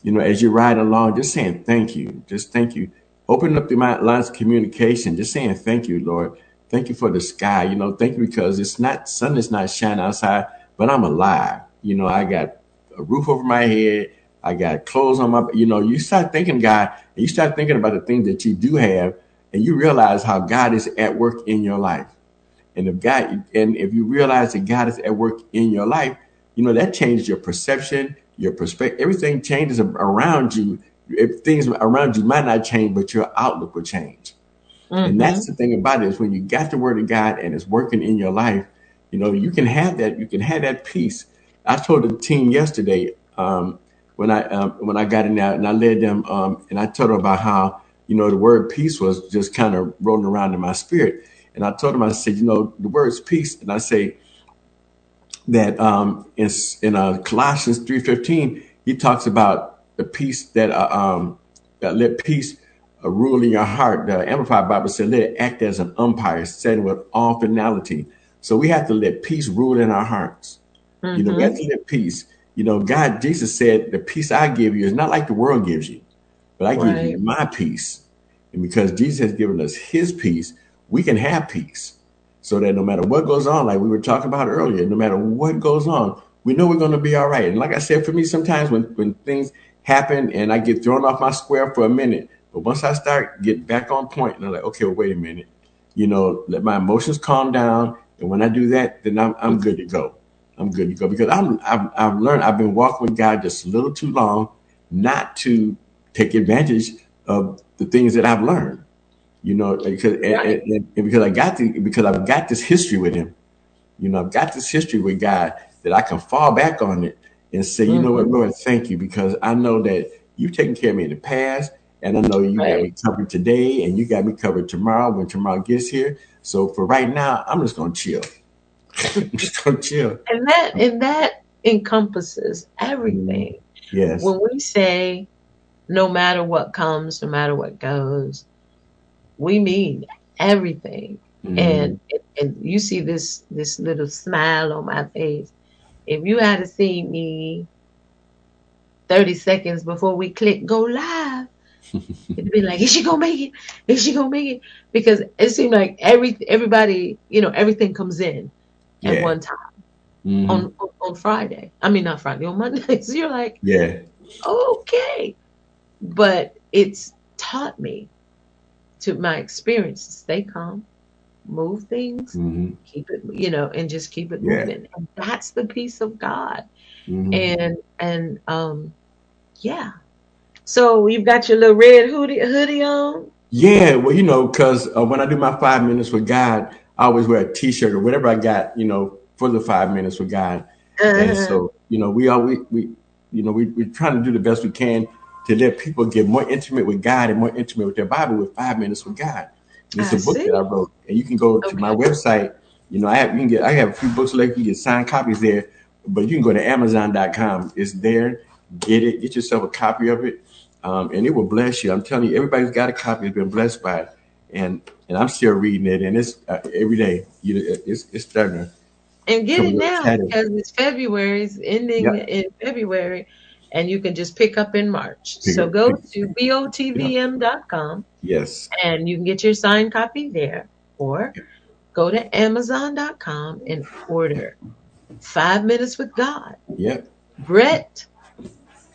you know as you ride along just saying thank you just thank you. Opening up the lines of communication just saying thank you Lord. Thank you for the sky you know thank you because it's not sun is not shining outside but I'm alive. You know I got a roof over my head I got clothes on my you know you start thinking God and you start thinking about the things that you do have and you realize how God is at work in your life. And if God and if you realize that God is at work in your life, you know that changes your perception, your perspective. Everything changes around you. If things around you might not change, but your outlook will change. And hmm that's the thing about it is when you got the word of God and it's working in your life, you know you can have that. You can have that peace. I told the team yesterday um, when I um, when I got in there and I led them um, and I told them about how you know the word peace was just kind of rolling around in my spirit. And I told them I said you know the word's peace, and I say that um, in in uh, Colossians three fifteen he talks about the peace that uh, um, that let peace uh, rule in your heart. The Amplified Bible said let it act as an umpire, setting with all finality. So we have to let peace rule in our hearts. You know, we have to let peace. You know, God, Jesus said, the peace I give you is not like the world gives you, but I give you my peace. And because Jesus has given us his peace, we can have peace. So that no matter what goes on, like we were talking about earlier, no matter what goes on, we know we're going to be all right. And like I said, for me, sometimes when, when things happen and I get thrown off my square for a minute, but once I start get back on point, and I'm like, okay, well, wait a minute, you know, let my emotions calm down. And when I do that, then I'm, I'm good to go. I'm good to go because I'm, I've, I've learned, I've been walking with God just a little too long not to take advantage of the things that I've learned, you know, because, and, and, and because I got to, because I've got this history with him, you know, I've got this history with God that I can fall back on it and say, you know what, hmm Lord, thank you because I know that you've taken care of me in the past And I know you got me covered today, and you got me covered tomorrow when tomorrow gets here. So for right now, I'm just gonna chill. <laughs> I'm just gonna chill. And that and that encompasses everything. Yes. When we say no matter what comes, no matter what goes, we mean everything. Mhm. And and you see this this little smile on my face. If you had to see me 30 seconds before we click go live, <laughs> it'd be like, is she gonna make it? Is she gonna make it? Because it seemed like every everybody, you know, everything comes in at one time Mhm. on, on on Friday. I mean not Friday, on Monday. <laughs> So you're like, yeah. okay. But it's taught me to my experience stay calm, move things, hmm keep it, you know, and just keep it Yeah. moving. And that's the peace of God. hmm And and um yeah. So you've got your little red hoodie hoodie on. Yeah, well, you know, because uh, when I do my five minutes with God, I always wear a T-shirt or whatever I got, you know, for the five minutes with God. And Uh-huh. so, you know, we are we, we you know, we we're trying to do the best we can to let people get more intimate with God and more intimate with their Bible with five minutes with God. It's I a book see. that I wrote, and you can go to my website. You know, I have you can get I have a few books left. You can get signed copies there, but you can go to Amazon.com. It's there. Get it. Get yourself a copy of it, um, and it will bless you. I'm telling you, everybody's got a copy. Has been blessed by it, and and I'm still reading it, and it's uh, every day. You, it's it's starting to And get it now because it's February, it's ending Yep. in February, and you can just pick up in March. Pick So up- go to botvm.com Yes. and you can get your signed copy there, or go to amazon.com and order Five Minutes with God. Yep. Brett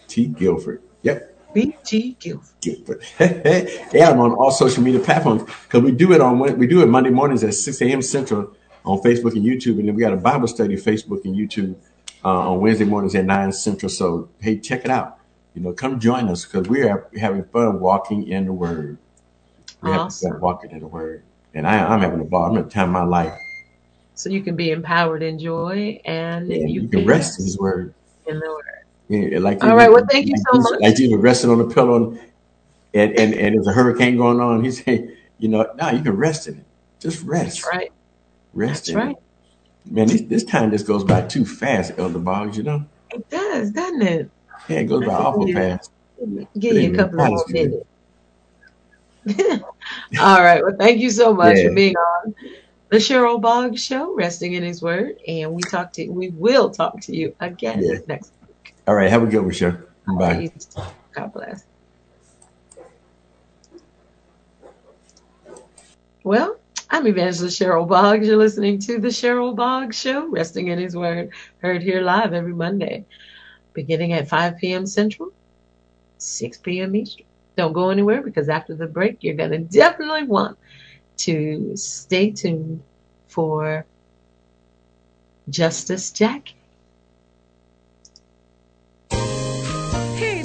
T. Guilford. Yep. B.T. Guilford. Guilford. <laughs> yeah, I'm on all social media platforms because we do it on we do it Monday mornings at 6 a.m. Central on Facebook and YouTube, and then we got a Bible study Facebook and YouTube uh, on Wednesday mornings at 9 Central. So hey, check it out. You know, come join us because we are having fun walking in the Word. We're having Awesome. fun walking in the Word, and I, I'm having a ball. I'm at the time of my life. So you can be empowered in joy and Yeah, you, you can rest in His Word. in the word. Yeah, like All right, well, thank you so much. Like Jesus rested on the pillow, and and and, there's a hurricane going on. <laughs> He's saying, you know, no, you can rest in it. Just rest. That's right. Rest That's in right. it. Man, this, this time just goes by too fast, Elder Boggs. You know, It does, doesn't it? yeah, it goes by awful Yeah. fast. Give you a couple of more minutes. <laughs> All right. Well, thank you so much Yeah. for being on the Cheryl Boggs Show, resting in His Word, and we talk to we will talk to you again Yeah. next. All right, have a good one, Cheryl. Bye. God bless. Well, I'm Evangelist Cheryl Boggs. You're listening to the Cheryl Boggs Show, resting in His Word, heard here live every Monday, beginning at 5 p.m. Central, 6 p.m. Eastern. Don't go anywhere because after the break, you're going to definitely want to stay tuned for Justice Jackie.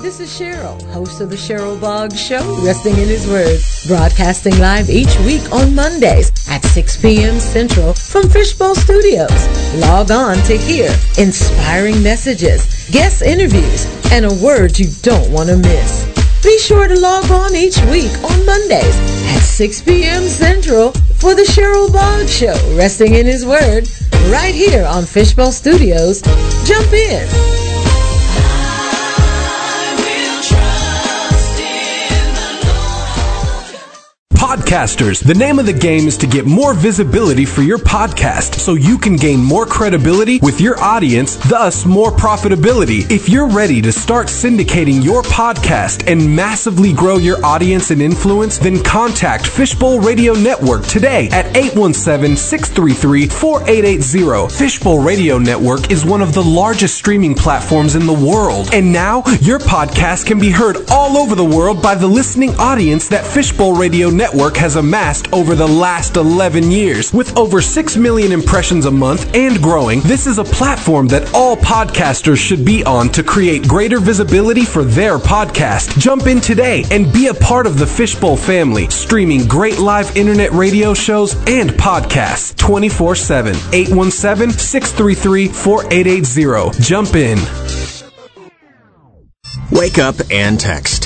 This is Cheryl, host of the Cheryl Boggs Show, resting in his word, broadcasting live each week on Mondays at 6 p.m. Central from Fishbowl Studios. Log on to hear inspiring messages, guest interviews, and a word you don't want to miss. Be sure to log on each week on Mondays at 6 p.m. Central for the Cheryl Boggs Show, resting in his word, right here on Fishbowl Studios. Jump in. Podcasters, the name of the game is to get more visibility for your podcast so you can gain more credibility with your audience, thus more profitability. If you're ready to start syndicating your podcast and massively grow your audience and influence, then contact Fishbowl Radio Network today at 817-633-4880. Fishbowl Radio Network is one of the largest streaming platforms in the world. And now your podcast can be heard all over the world by the listening audience that Fishbowl Radio Network has amassed over the last 11 years. With over 6 million impressions a month and growing, this is a platform that all podcasters should be on to create greater visibility for their podcast. Jump in today and be a part of the Fishbowl family, streaming great live internet radio shows and podcasts 24 7. 817 633 4880. Jump in. Wake up and text.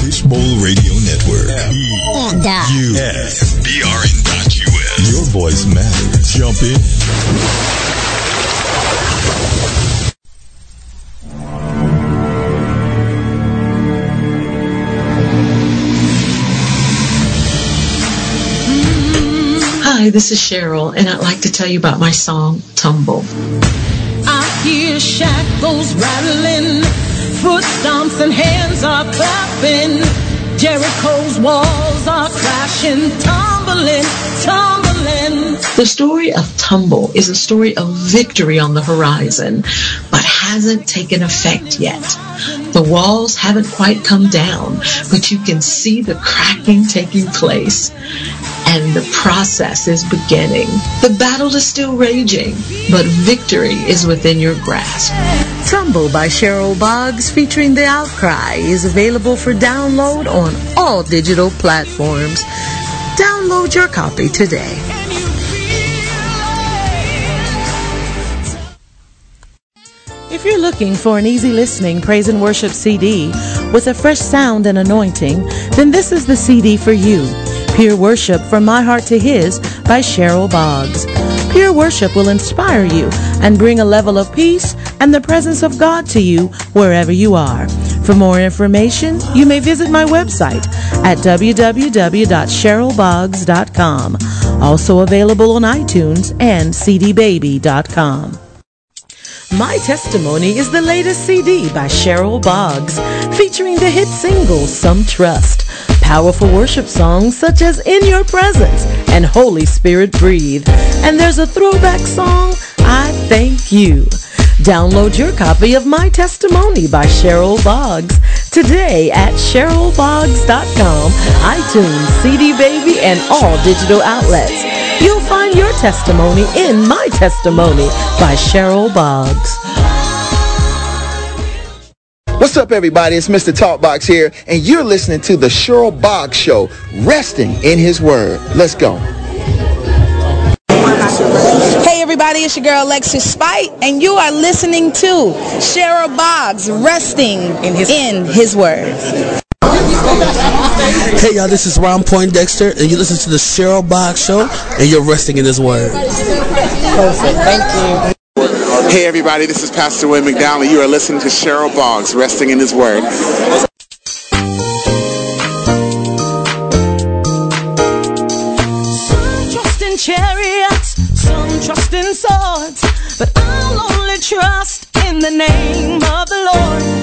Fishbowl Radio Network. And uh, U-S-B-R-N.U-S. Your voice matters. Jump in. Hi, this is Cheryl, and I'd like to tell you about my song, Tumble. Hear shackles rattling, foot stomps and hands are clapping. Jericho's walls are crashing, tumbling, tumbling. The story of Tumble is a story of victory on the horizon, but hasn't taken effect yet. The walls haven't quite come down, but you can see the cracking taking place, and the process is beginning. The battle is still raging, but victory is within your grasp. Tumble by Cheryl Boggs featuring The Outcry is available for download on all digital platforms. Download your copy today. If you're looking for an easy listening praise and worship CD with a fresh sound and anointing, then this is the CD for you. Pure Worship From My Heart to His by Cheryl Boggs. Pure worship will inspire you and bring a level of peace and the presence of God to you wherever you are. For more information, you may visit my website at www.cherylboggs.com. Also available on iTunes and cdbaby.com. My Testimony is the latest CD by Cheryl Boggs, featuring the hit single Some Trust, powerful worship songs such as In Your Presence and Holy Spirit Breathe, and there's a throwback song, I Thank You. Download your copy of My Testimony by Cheryl Boggs today at cherylboggs.com, iTunes, CD Baby, and all digital outlets. You'll find your testimony in My Testimony by Cheryl Boggs. What's up, everybody? It's Mr. Talkbox here, and you're listening to the Cheryl Boggs Show, resting in His Word. Let's go. Hey everybody, it's your girl Alexis Spite, and you are listening to Cheryl Boggs resting in his, in his word. Hey y'all, this is Ron Poindexter, and you listen to the Cheryl Boggs Show, and you're resting in His Word. Perfect, thank you. Hey everybody, this is Pastor Wayne McDowell. You are listening to Cheryl Boggs, resting in His Word. Some trust in chariots, trust in the name of the Lord.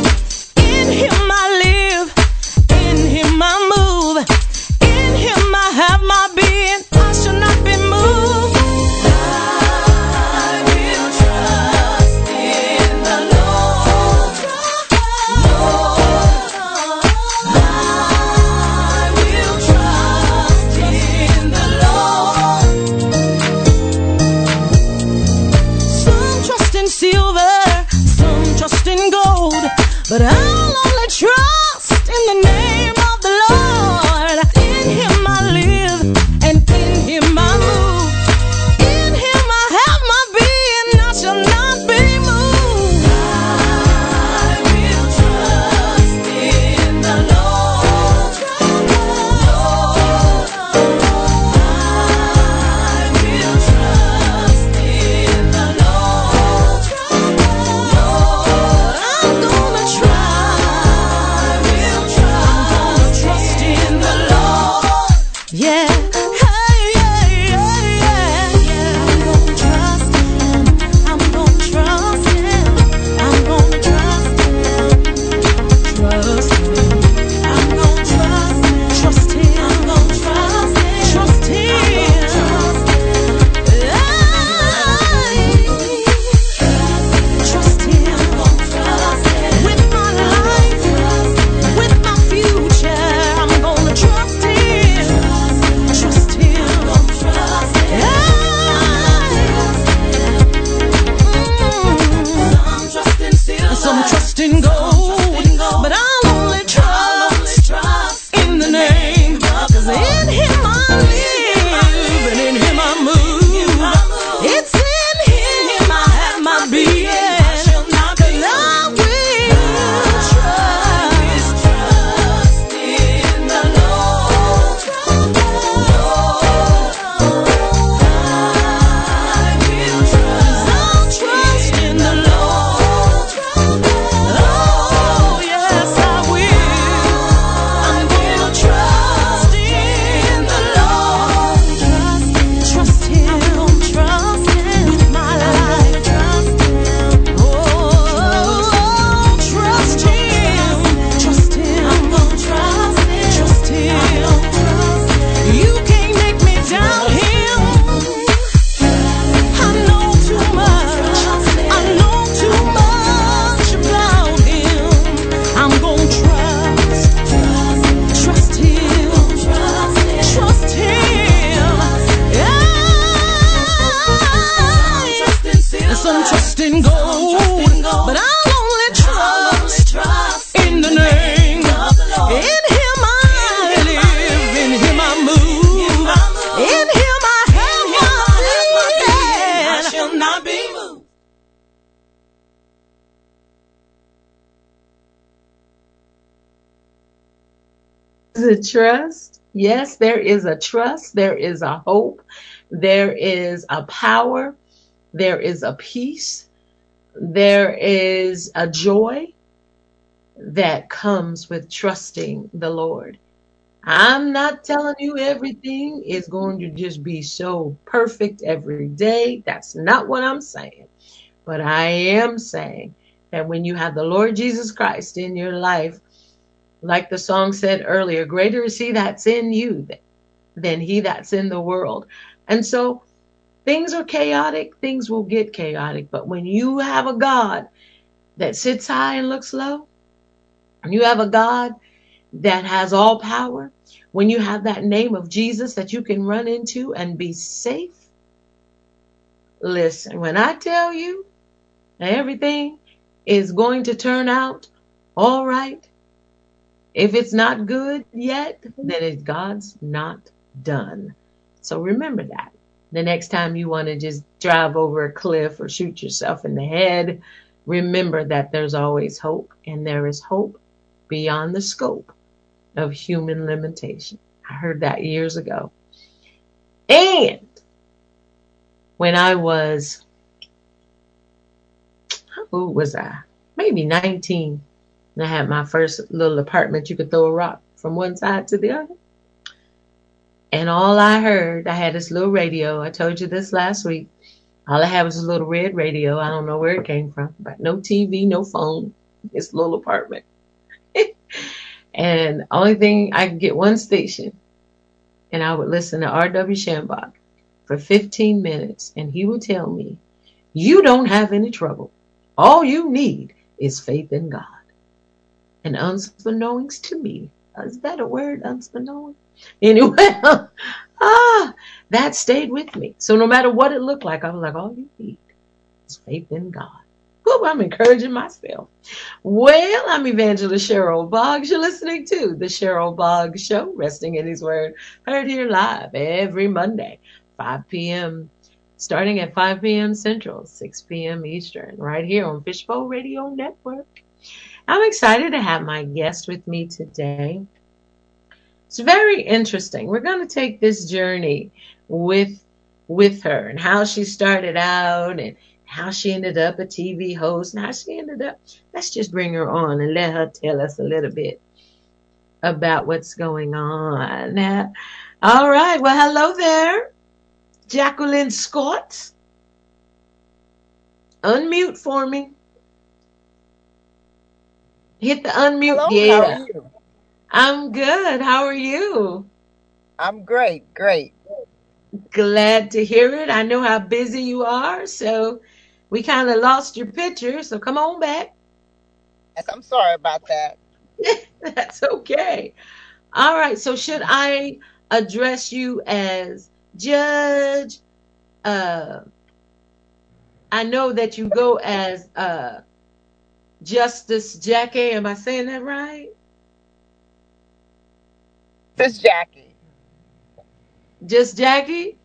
There is a trust. There is a hope. There is a power. There is a peace. There is a joy that comes with trusting the Lord. I'm not telling you everything is going to just be so perfect every day. That's not what I'm saying. But I am saying that when you have the Lord Jesus Christ in your life, like the song said earlier, greater is he that's in you than he that's in the world. And so things are chaotic, things will get chaotic. But when you have a God that sits high and looks low, and you have a God that has all power, when you have that name of Jesus that you can run into and be safe, listen, when I tell you everything is going to turn out all right, if it's not good yet, mm-hmm. then it's God's not done. So remember that. The next time you want to just drive over a cliff or shoot yourself in the head, remember that there's always hope, and there is hope beyond the scope of human limitation. I heard that years ago. And when I was, how old was I? Maybe 19. And I had my first little apartment. You could throw a rock from one side to the other. And all I heard, I had this little radio. I told you this last week. All I had was a little red radio. I don't know where it came from, but no TV, no phone. This little apartment. <laughs> and only thing I could get one station. And I would listen to R.W. Schambach for 15 minutes. And he would tell me, you don't have any trouble. All you need is faith in God. And unbeknownst to me, is that a word, unbeknownst? Anyway, <laughs> ah, that stayed with me. So no matter what it looked like, I was like, all you need is faith in God. Whew, I'm encouraging myself. Well, I'm Evangelist Cheryl Boggs. You're listening to the Cheryl Boggs Show, resting in His Word, heard here live every Monday, 5 p.m. Starting at 5 p.m. Central, 6 p.m. Eastern, right here on Fishbowl Radio Network. I'm excited to have my guest with me today. It's very interesting. We're going to take this journey with with her and how she started out and how she ended up a TV host and how she ended up. Let's just bring her on and let her tell us a little bit about what's going on. Now, all right. Well, hello there, Jacqueline Scott. Unmute for me. Hit the unmute. Hello, yeah. how are you? I'm good. How are you? I'm great, great. Glad to hear it. I know how busy you are, so we kind of lost your picture. So come on back. Yes, I'm sorry about that. <laughs> That's okay. All right. So should I address you as Judge? Uh, I know that you go as uh, Justice Jackie. Am I saying that right? This Jackie. Just Jackie?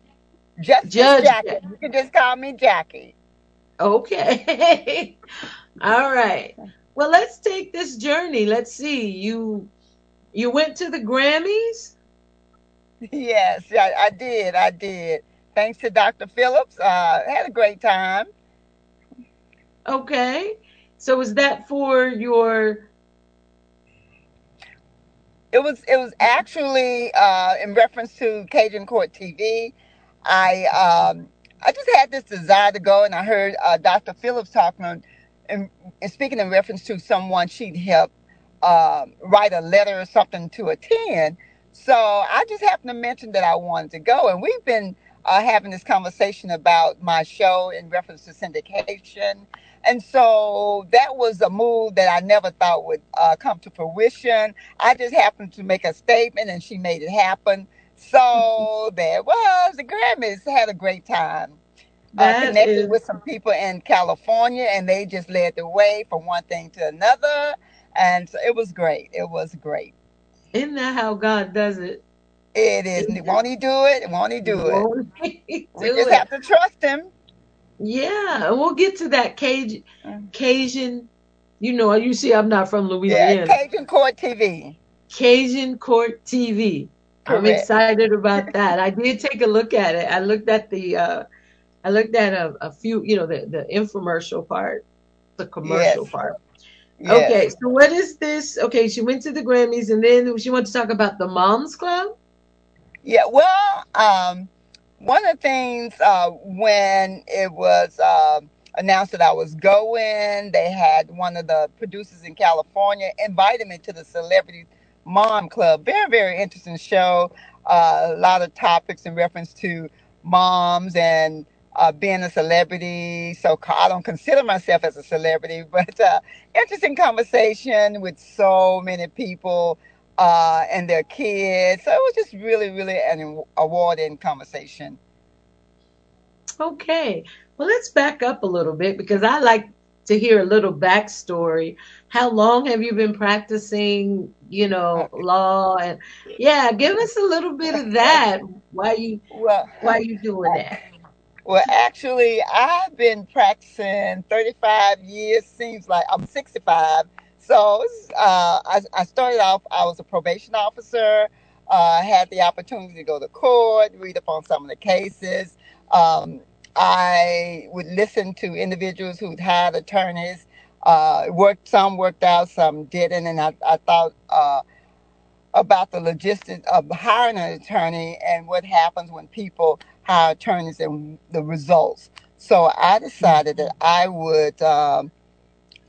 Just Judge. Jackie. You can just call me Jackie. Okay. <laughs> All right. Well, let's take this journey. Let's see. You you went to the Grammys? Yes, I, I did. I did. Thanks to Dr. Phillips. Uh, had a great time. Okay. So is that for your It was it was actually uh, in reference to Cajun Court TV. I um, I just had this desire to go, and I heard uh, Dr. Phillips talking and, and speaking in reference to someone she'd help um, write a letter or something to attend. So I just happened to mention that I wanted to go, and we've been uh, having this conversation about my show in reference to syndication. And so that was a move that I never thought would uh, come to fruition. I just happened to make a statement, and she made it happen. So <laughs> there it was. The Grammys had a great time. Uh, that connected is with some people in California, and they just led the way from one thing to another. And so it was great. It was great. isn't that how God does it? It is. Isn't Won't he do it? Won't he do it? Won't <laughs> he We do just it? have to trust him. Yeah, and we'll get to that Cajun Cajun. You know, you see I'm not from Louisiana. Yeah. Cajun Court TV. Cajun Court TV. I'm excited about that. I did take a look at it. I looked at the uh I looked at a, a few, you know, the, the infomercial part, the commercial Yes. part. Yes. Okay, so what is this? Okay, she went to the Grammys and then she wanted to talk about the Moms Club. Yeah, well, um, one of the things uh, when it was uh, announced that I was going, they had one of the producers in California invited me to the Celebrity Mom Club. Very, very interesting show. Uh, a lot of topics in reference to moms and uh, being a celebrity. So I don't consider myself as a celebrity, <laughs> but uh, interesting conversation with so many people uh, and their kids. So it was just really, really an awarding conversation. Okay, well, let's back up a little bit because I like to hear a little backstory. How long have you been practicing, you know, law? And yeah, give us a little bit of that. Why you Well, why you doing that? well, actually, I've been practicing 35 years. Seems like I'm 65. So uh, I, I started off. I was a probation officer. Uh, had the opportunity to go to court, read up on some of the cases. Um, I would listen to individuals who'd had attorneys. Uh, worked some worked out, some didn't, and I, I thought uh, about the logistics of hiring an attorney and what happens when people hire attorneys and the results. So I decided that I would um,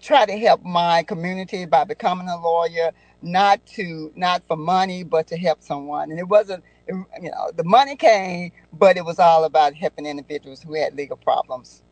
try to help my community by becoming a lawyer, not to not for money, but to help someone. And it wasn't, it- you know, the money came, but it was all about helping individuals who had legal problems.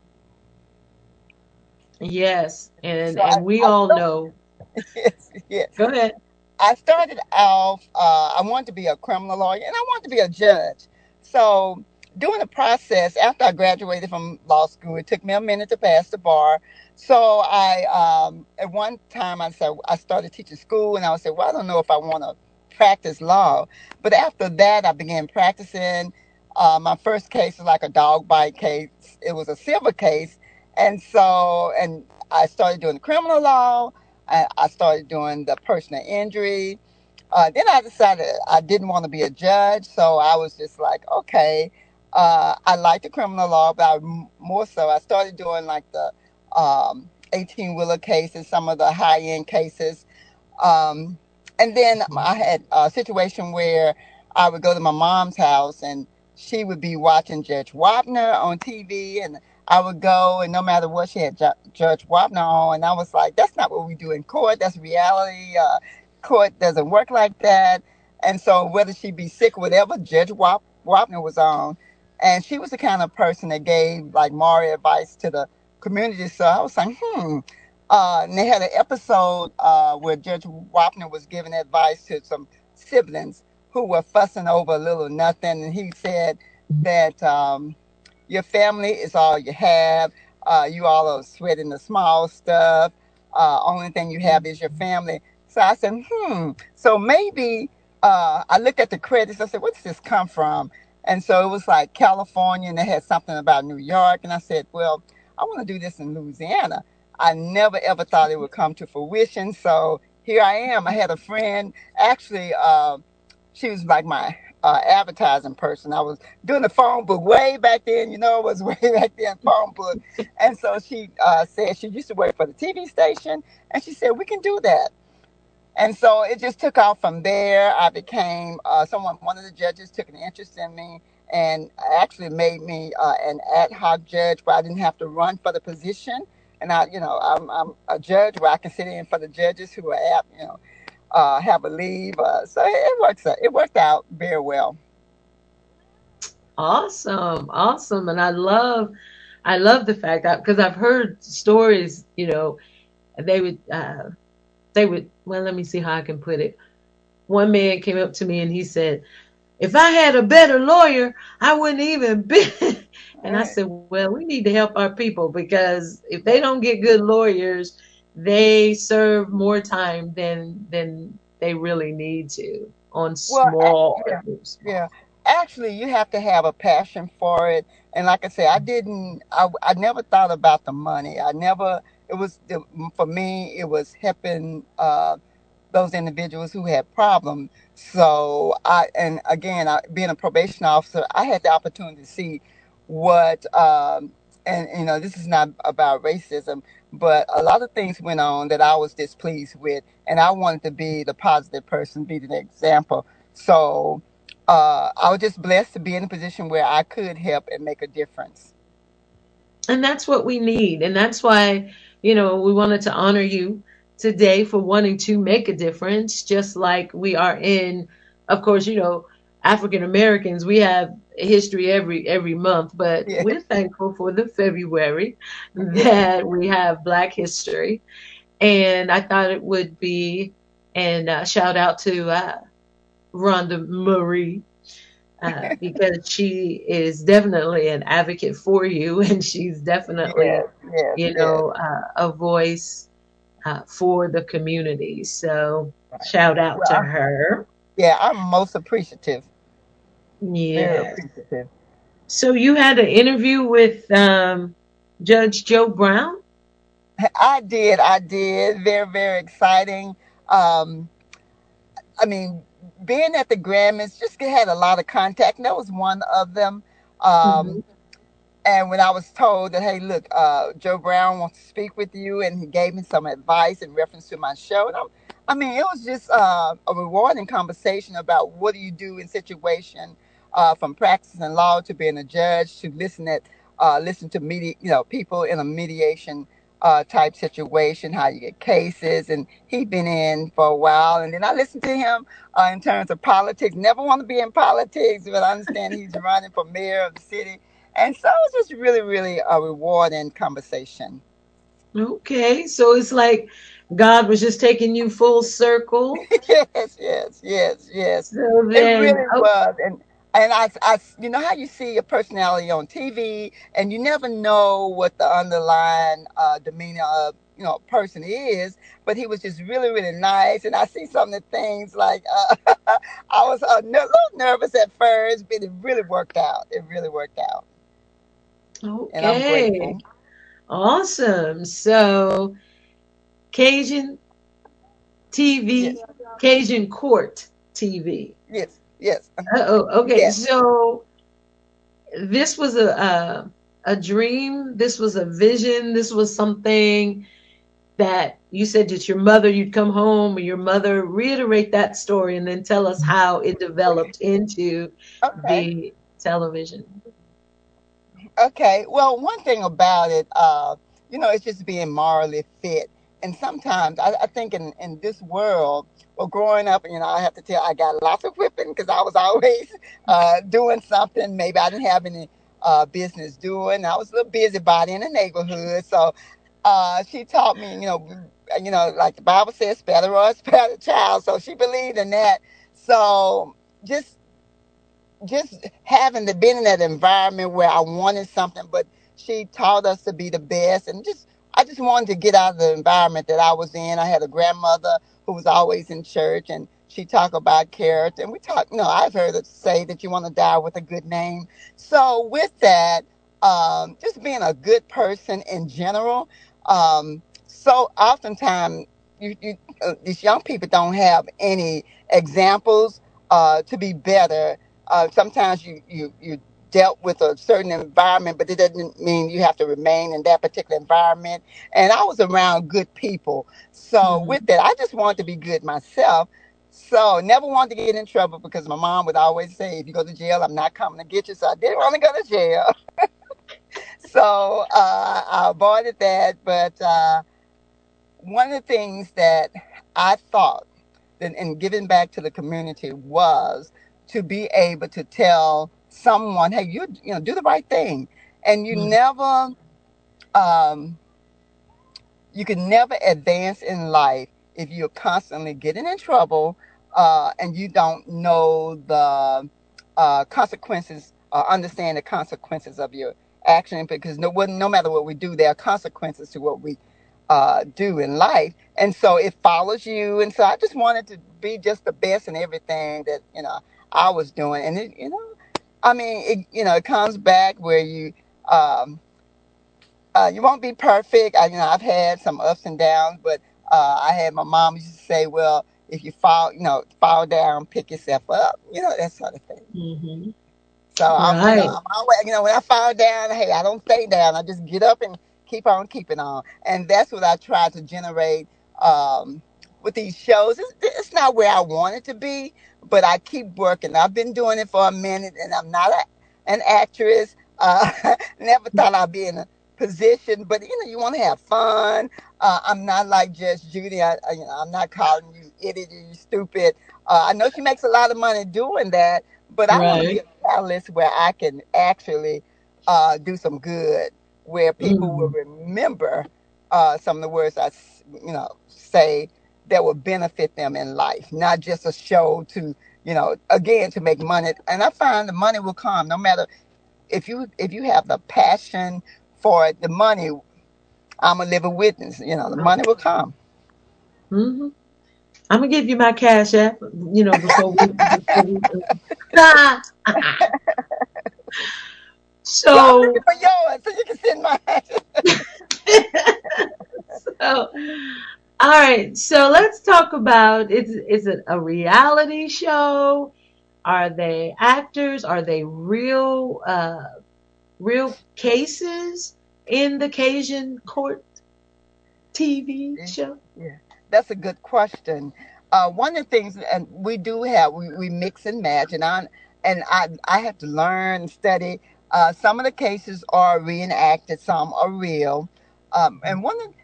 Yes, and So I, and we I all know. <laughs> yes, yes. Go ahead. I started off, uh, I wanted to be a criminal lawyer and I wanted to be a judge. So during the process, after I graduated from law school, it took me a minute to pass the bar. So I, um, at one time, I said, I started teaching school and I said, well, I don't know if I want to practice law. But after that, I began practicing. Uh, my first case was like a dog bite case. It was a civil case. And so, and I started doing criminal law. I, I started doing the personal injury. Uh, then I decided I didn't want to be a judge, so I was just like, okay, uh, I like the criminal law, but I, more so, I started doing like the um, 18 wheeler cases, some of the high end cases. Um, and then I had a situation where I would go to my mom's house and she would be watching Judge Wapner on TV, and I would go, and no matter what, she had Ju- Judge Wapner on, and I was like, that's not what we do in court. That's reality. Uh, court doesn't work like that. And so, whether she be sick or whatever, Judge Wap- Wapner was on, and she was the kind of person that gave like moral advice to the community. So I was like, hmm. Uh, and they had an episode uh, where Judge Wapner was giving advice to some siblings who were fussing over a little nothing, and he said that um, your family is all you have. Uh, you all are sweating the small stuff. Uh, only thing you have is your family. So I said, hmm. So maybe uh, I looked at the credits. I said, where does this come from? And so it was like California, and they had something about New York. And I said, well, I want to do this in Louisiana. I never ever thought it would come to fruition. So here I am. I had a friend, actually, uh, she was like my uh, advertising person. I was doing the phone book way back then, you know, it was <laughs> way back then, phone book. And so she uh, said she used to work for the TV station, and she said, we can do that. And so it just took off from there. I became uh, someone, one of the judges took an interest in me and actually made me uh, an ad hoc judge where I didn't have to run for the position. And I, you know, I'm, I'm a judge where I can sit in for the judges who are apt, you know, uh, have a leave. Uh, so it, works. out- It worked out very well. Awesome, awesome, and I love, I love the fact that because I've heard stories, you know, they would, uh, they would. Well, let me see how I can put it. One man came up to me and he said, "If I had a better lawyer, I wouldn't even be." <laughs> and I said, "Well, we need to help our people because if they don't get good lawyers, they serve more time than than they really need to on Well, small." yeah, yeah. Actually, you have to have a passion for it. And like I said, I didn't. I, I never thought about the money. I never. It was the, for me. It was helping uh, those individuals who had problems. So I, and again, I, being a probation officer, I had the opportunity to see what, um, and you know, this is not about racism, but a lot of things went on that I was displeased with, and I wanted to be the positive person, be the example. So uh, I was just blessed to be in a position where I could help and make a difference. And that's what we need. And that's why, you know, we wanted to honor you today for wanting to make a difference, just like we are in, of course, you know, African Americans, we have history every every month, but Yeah. we're thankful for the February that we have Black History. And I thought it would be, and uh, shout out to uh, Rhonda Marie uh, <laughs> because she is definitely an advocate for you, <laughs> and she's definitely, Yes, yes, you know, uh, a voice uh, for the community. So shout out Well, to I'm- her. Yeah, I'm most appreciative. Yeah. appreciative. So you had an interview with um, Judge Joe Brown. I did, I did. Very, very exciting. Um, I mean, being at the Grammys, just had a lot of contact, and that was one of them. Um, and when I was told that, hey, look, uh, Joe Brown wants to speak with you, and he gave me some advice in reference to my show, and I'm, I mean, it was just uh, a rewarding conversation about what do you do in situation uh, from practicing law to being a judge to listen at uh, listen to media, you know, people in a mediation uh, type situation, how you get cases, and he'd been in for a while, and then I listened to him uh, in terms of politics. Never want to be in politics, but I understand he's running for mayor of the city, and so it was just really, really a rewarding conversation. Okay, so it's like God was just taking you full circle. <laughs> yes, yes, yes, yes. So It really oh, was, and and I, I, you know how you see a personality on TV, and you never know what the underlying uh, demeanor of you know person is. But he was just really, really nice, and I see some of the things like uh, <laughs> I was a little nervous at first, but it really worked out. It really worked out, okay, awesome. So Cajun TV, Cajun Court TV. Yes, yes, Oh, okay. yes. So this was a, a a dream. This was a vision. This was something that you said that your mother. You'd come home, and your mother reiterate that story, and then tell us how it developed into Okay. the television. Okay. Well, one thing about it, uh, you know, it's just being morally fit. And sometimes I, I think in, in this world, well, growing up, you know, I have to tell, I got lots of whipping because I was <laughs> always uh, doing something maybe I didn't have any uh, business doing. I was a little busybody in the neighborhood. So uh, she taught me, you know, you know, like the Bible says, spare the rod, <laughs> the child. So she believed in that. So just just having the been in that environment where I wanted something, but she taught us to be the best, and just I just wanted to get out of the environment that I was in. I had a grandmother who was always in church, and she talked about character, and we talk. You know, I've heard her say that you want to die with a good name. So with that, um, just being a good person in general. Um, so oftentimes, you, you uh, these young people don't have any examples uh, to be better. Uh, sometimes you, you you dealt with a certain environment, but it doesn't mean you have to remain in that particular environment. And I was around good people, so with that, I just wanted to be good myself. So never wanted to get in trouble because my mom would always say, "If you go to jail, I'm not coming to get you." So I didn't want to go to jail. <laughs> so uh, I avoided that. But uh, one of the things that I thought that in giving back to the community was to be able to tell someone, "Hey, you you know, do the right thing," and you never um, you can never advance in life if you're constantly getting in trouble uh, and you don't know the uh, consequences or understand the consequences of your action because no what- no matter what we do there are consequences to what we uh, do in life. And so it follows you. And so i just wanted to be just the best in everything that you know i was doing and it, you know i mean it, you know it comes back where you um, uh, you won't be perfect. I, you know, I've had some ups and downs, but uh, I had my mom used to say, "Well, if you fall, you know, fall down, pick yourself up, you know, that sort of thing. Mm-hmm. So I'm, you Right. know, I'm always, you know, when I fall down, hey, I don't stay down. I just get up and keep on keeping on. And that's what I try to generate um, with these shows. It's, it's not where I want it to be, but I keep working. I've been doing it for a minute, and I'm not a, an actress. Uh, <laughs> never thought I'd be in a position, but you know, you want to have fun. Uh, I'm not like Judge Judy. I, I, you know, I'm not calling you idiot, you stupid. Uh, I know she makes a lot of money doing that, but I want to be Right. a catalyst where I can actually uh, do some good, where people will Mm. remember uh, some of the words I, s- you know, say that will benefit them in life, not just a show to, you know, again to make money. And I find the money will come no matter if you if you have the passion for it. The money, I'm a living witness. You know, the money will come. Mm-hmm. I'm gonna give you my cash app. You know, before we. <laughs> Before we! <laughs> Well, I'm so, looking for yours so you can send mine. <laughs> so, all right. So let's talk about is is it a reality show? Are they actors? Are they real uh real cases in the Cajun court TV show? Yeah, that's a good question. Uh, one of the things, and we do have, we, we mix and match, and I and I I have to learn study. Uh, some of the cases are reenacted, some are real. Um, and one of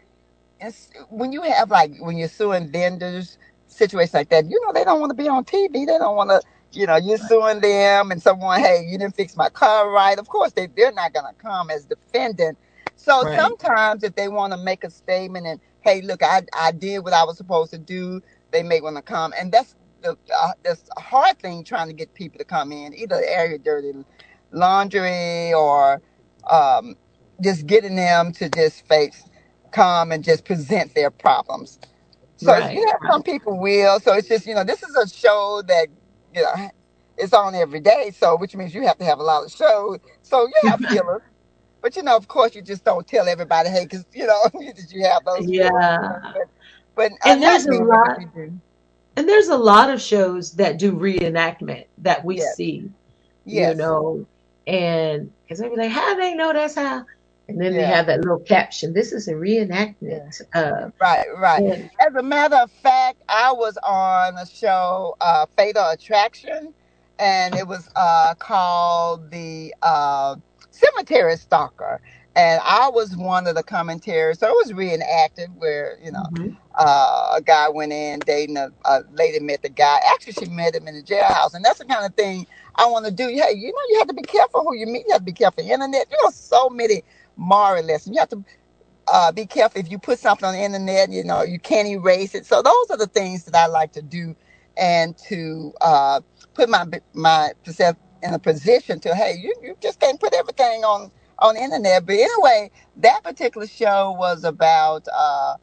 it's when you have like when you're suing vendors, situations like that, you know they don't want to be on TV. They don't want to, you know, you're suing them and someone, hey, you didn't fix my car right. Of course they they're not gonna come as defendant. So Right. sometimes if they want to make a statement and hey, look, I I did what I was supposed to do, they may want to come, and that's the uh, that's a hard thing trying to get people to come in, either your dirty laundry or um, just getting them to just face come and just present their problems. So Right. you know, some people will. So it's just you know, this is a show that you know it's on every day. So which means you have to have a lot of shows. So you <laughs> have but you know, of course, you just don't tell everybody, hey, because you know <laughs> that you have those. Yeah. But but uh, And not there's a many, lot do. and there's a lot of shows that do reenactment that we Yes. see, you Yes. know, and because they be like, how they know that's how? And then they have that little caption, this is a reenactment. Uh, Right, right. and As a matter of fact, I was on a show, uh, Fatal Attraction, and it was uh, called the uh, Cemetery Stalker. And I was one of the commentators, so it was reenacted where, you know, Mhm. uh, a guy went in dating a, a lady met the guy. Actually, she met him in the jailhouse, and that's the kind of thing I want to do. Hey, you know, you have to be careful who you meet. You have to be careful. Internet, you know, so many moral lessons. You have to uh, be careful if you put something on the internet. You know, you can't erase it. So those are the things that I like to do, and to uh, put my my myself in a position to hey, you you just can't put everything on on the internet. But anyway, that particular show was about. Uh,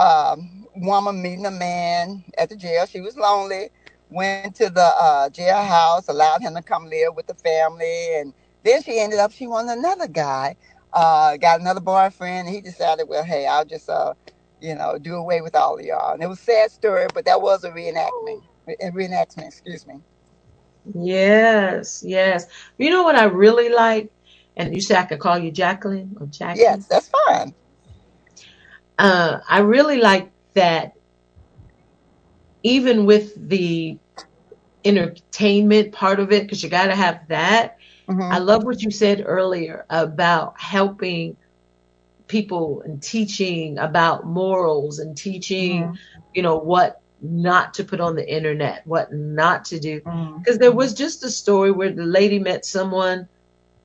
um, woman meeting a man at the jail. She was lonely. Went to the uh, jailhouse, allowed him to come live with the family, and then she ended up she wanted another guy. Uh, got another boyfriend. And he decided, well, hey, I'll just uh, you know, do away with all of y'all. And it was a sad story, but that was a reenactment. A reenactment, excuse me. yes, yes. You know what I really like? And you say I could call you Jacqueline or Jackie? Yes, that's fine. uh, I really like that even with the entertainment part of it, because you got to have that. Mm-hmm. I love what you said earlier about helping people and teaching about morals and teaching, mm-hmm. you know, what not to put on the internet, what not to do. Mm-hmm. Because there was just a story where the lady met someone,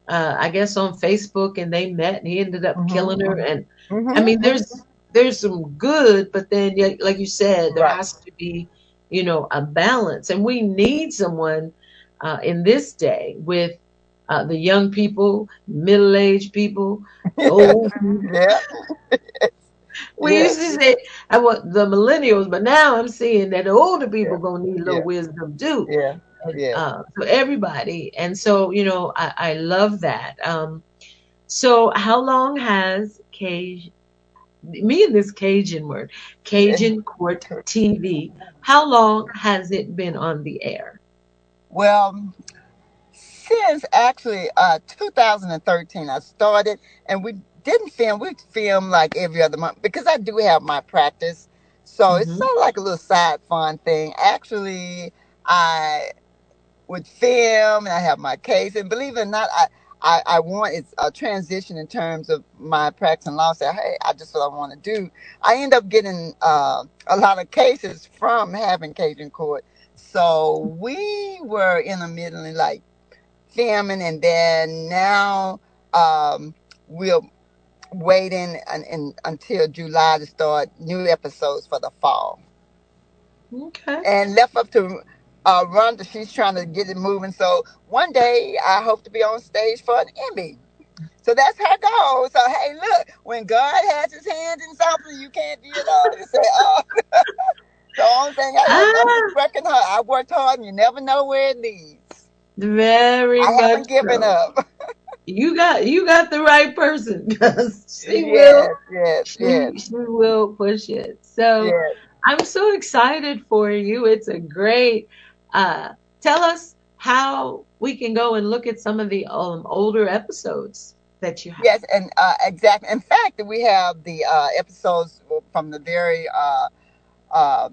uh, I guess on Facebook, and they met, and he ended up killing her. And I mean, there's there's some good, but then like you said, there Right. has to be, you know, a balance, and we need someone uh, in this day with uh, the young people, middle-aged people, old. <laughs> yeah. <laughs> We Yeah. used to say I want the millennials, but now I'm seeing that the older people gonna need a little Yeah. wisdom too. Yeah. Yeah. uh, for everybody, and so you know, I, I love that. Um, so, how long has Cage me and this Cajun word, Cajun Court TV. How long has it been on the air? Well, since actually uh 2013 I started and we didn't film we film like every other month because I do have my practice so it's sort of like a little side fun thing actually I would film and I have my case and believe it or not I I, I want it's a transition in terms of my practice and law. Say, hey, I just what I want to do. I end up getting uh, a lot of cases from having Cajun court. So we were in the middle like filming and then now um we're waiting un, un, until July to start new episodes for the fall. Okay. And left up to uh Rhonda, she's trying to get it moving. So one day I hope to be on stage for an Emmy. So that's her goal. So hey, look, when God has his hand in something, you can't do it all. You say, <laughs> oh, <laughs> the only thing I, I, I'm Ah, working hard. I worked hard, and you never know where it leads. Very I haven't given so. up. <laughs> You got you got the right person because she will Yes, yes, she yes, she will push it. So yes. I'm so excited for you. It's a great. Uh, tell us how we can go and look at some of the um, older episodes that you have. Yes, and uh, exactly. In fact, we have the uh, episodes from the very uh, uh,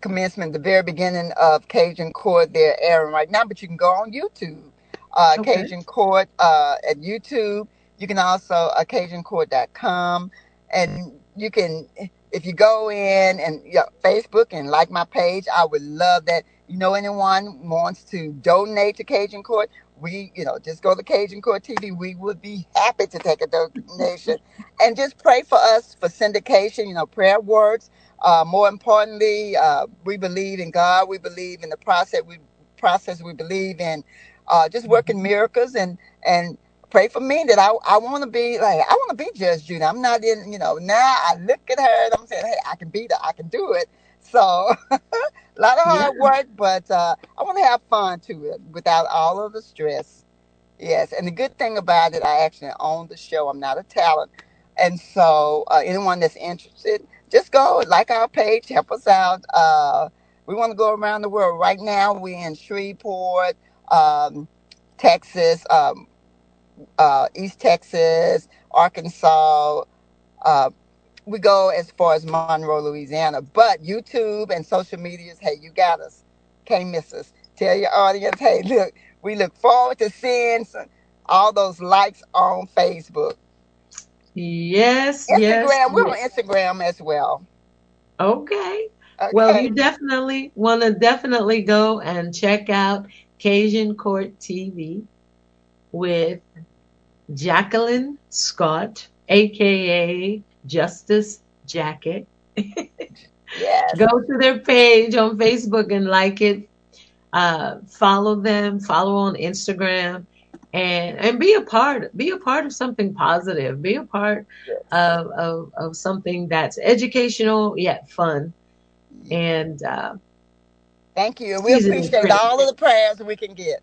commencement, the very beginning of Cajun Court. They're airing right now, but you can go on YouTube, uh, Okay. Cajun Court uh, at YouTube. You can also uh, CajunCourt.com, and you can if you go in and know, Facebook and like my page. I would love that. You know, anyone wants to donate to Cajun Court. We, you know, just go to Cajun Court TV. We would be happy to take a donation and just pray for us for syndication. You know, prayer works. Uh, more importantly, uh, we believe in God. We believe in the process. We process. We believe in uh, just working miracles and and pray for me that I I want to be like I want to be Judge Judy. I'm not in. You know, now I look at her and I'm saying, hey, I can be that. I can do it. So <laughs> a lot of Yeah. hard work, but uh, I want to have fun too, without all of the stress. Yes, and the good thing about it, I actually own the show. I'm not a talent, and so uh, anyone that's interested, just go like our page, help us out. Uh, we want to go around the world. Right now, we're in Shreveport, um, Texas, um, uh, East Texas, Arkansas. Uh, we go as far as Monroe, Louisiana. But YouTube and social medias, hey, you got us. Can't miss us. Tell your audience, hey, look, we look forward to seeing some, all those likes on Facebook. Yes, yes, Instagram, we're on. Instagram as well. Okay. Well, you definitely want to definitely go and check out Cajun Court TV with Jacqueline Scott, aka Justice Jackie. Yes. Go to their page on Facebook and like it. Uh, follow them. Follow on Instagram, and and be a part. Be a part of something positive. Be a part of of, of something that's educational yet fun. And uh, Thank you. We appreciate all of the prayers we can get.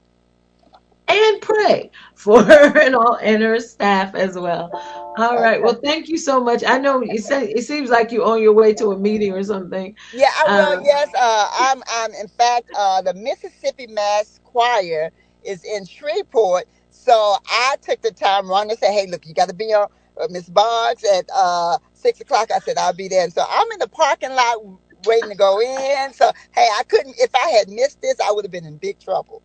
and pray for her <laughs> and all and her staff as well. All right. Well, thank you so much. I know you say it seems like you're on your way to a meeting or something. Yeah, I will. Um, Yes, uh, I'm. I'm. In fact, uh, the Mississippi Mass Choir is in Shreveport, so I took the time. Rhonda said, "Hey, look, you got to be on uh, Miss Boggs at uh, six o'clock." I said, "I'll be there." And so I'm in the parking lot waiting to go in. So hey, I couldn't. If I had missed this, I would have been in big trouble.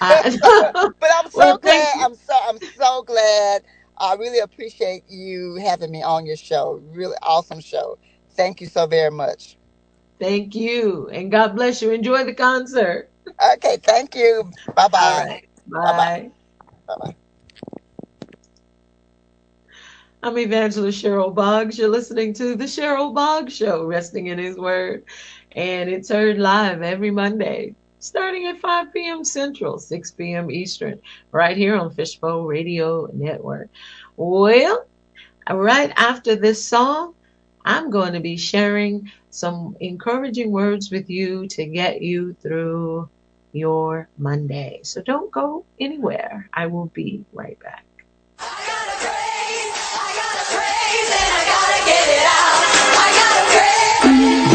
I, <laughs> But I'm <laughs> so well, thank glad. you. I'm so. I'm so glad. I really appreciate you having me on your show. Really awesome show. Thank you so very much. Thank you. And God bless you. Enjoy the concert. Okay, thank you. Bye All bye. right. Bye bye. Bye. Bye bye. I'm Evangelist Cheryl Boggs. You're listening to The Cheryl Boggs Show, Resting in His Word. And it's heard live every Monday, starting at 5 p.m. Central, 6 p.m. Eastern, right here on Fishbowl Radio Network. Well, right after this song, I'm going to be sharing some encouraging words with you to get you through your Monday. So don't go anywhere. I will be right back. I gotta praise, I gotta praise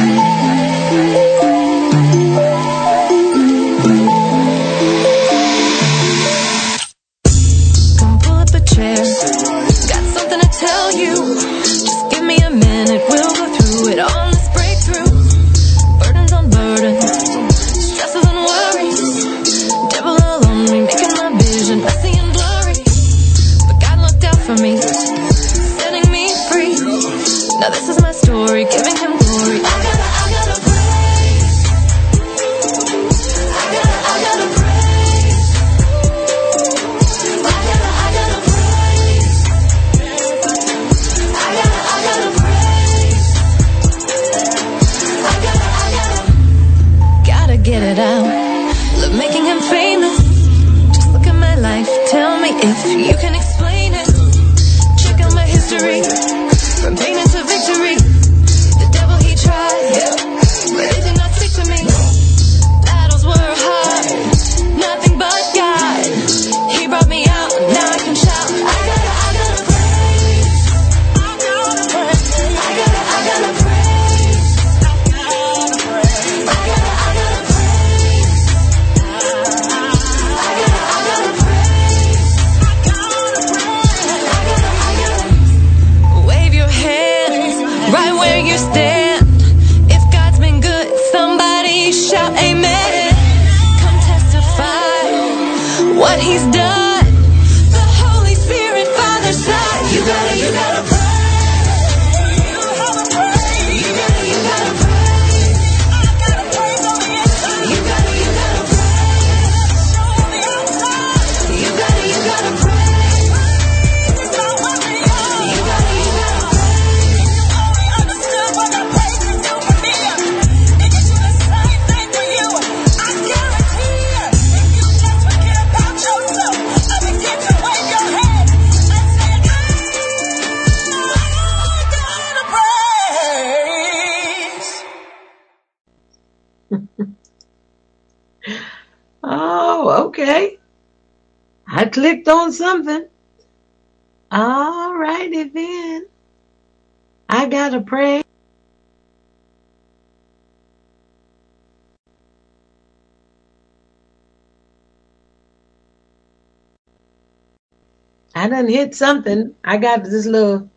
hit something. I got this little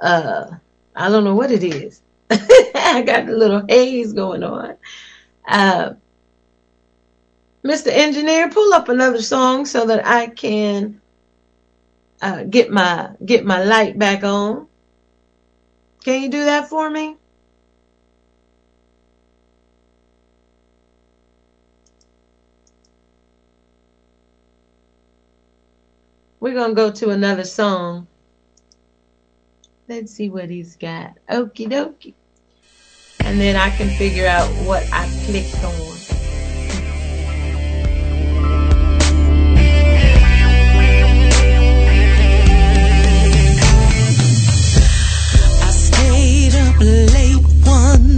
uh I don't know what it is. <laughs> I got a little haze going on. Uh Mr. Engineer, pull up another song so that I can uh, get my get my light back on. Can you do that for me? We're going to go to another song. Let's see what he's got. Okie dokie. And then I can figure out what I clicked on. late one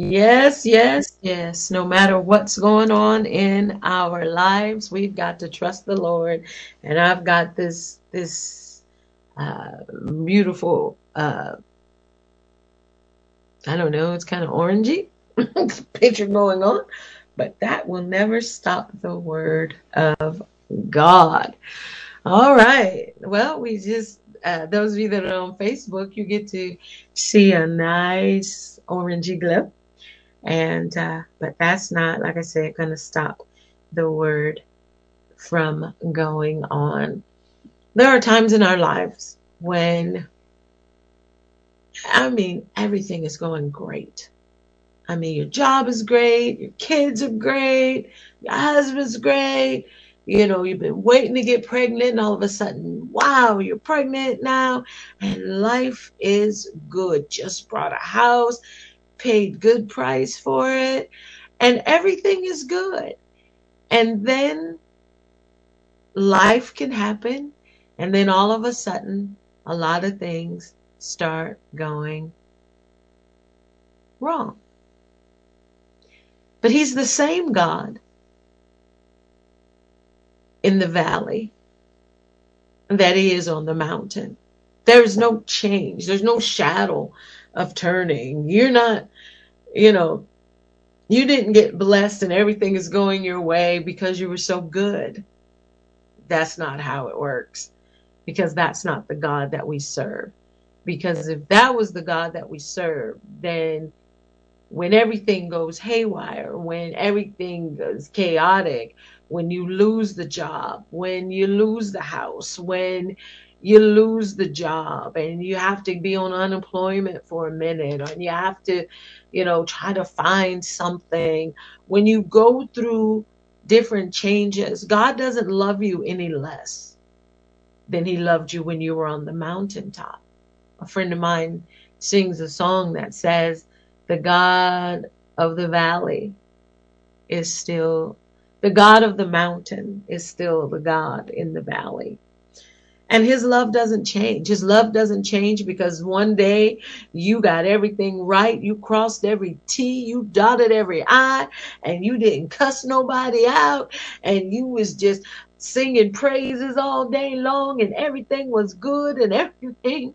Yes, yes, yes. No matter what's going on in our lives, we've got to trust the Lord. And I've got this this uh, beautiful uh, I don't know, it's kind of orangey <laughs> picture going on, but that will never stop the word of God. All right. Well, we just, uh, those of you that are on Facebook, you get to see a nice orangey glow. And, uh, but that's not, like I said, going to stop the word from going on. There are times in our lives when, I mean, everything is going great. I mean, your job is great, your kids are great, your husband's great. You know, you've been waiting to get pregnant, and all of a sudden, wow, you're pregnant now, and life is good. Just bought a house, paid good price for it, and everything is good. And then life can happen, and then all of a sudden, a lot of things start going wrong. But he's the same God in the valley that he is on the mountain. There's no change. There's no shadow of turning. You're not, you know, you didn't get blessed and everything is going your way because you were so good. That's not how it works because that's not the God that we serve. Because if that was the God that we serve, then when everything goes haywire, when everything is chaotic, when you lose the job, when you lose the house, when you lose the job and you have to be on unemployment for a minute and you have to, you know, try to find something. When you go through different changes, God doesn't love you any less than he loved you when you were on the mountaintop. A friend of mine sings a song that says, the God of the valley is still, the God of the mountain is still the God in the valley. And his love doesn't change. His love doesn't change because one day you got everything right. You crossed every T, you dotted every I, and you didn't cuss nobody out. And you was just singing praises all day long and everything was good and everything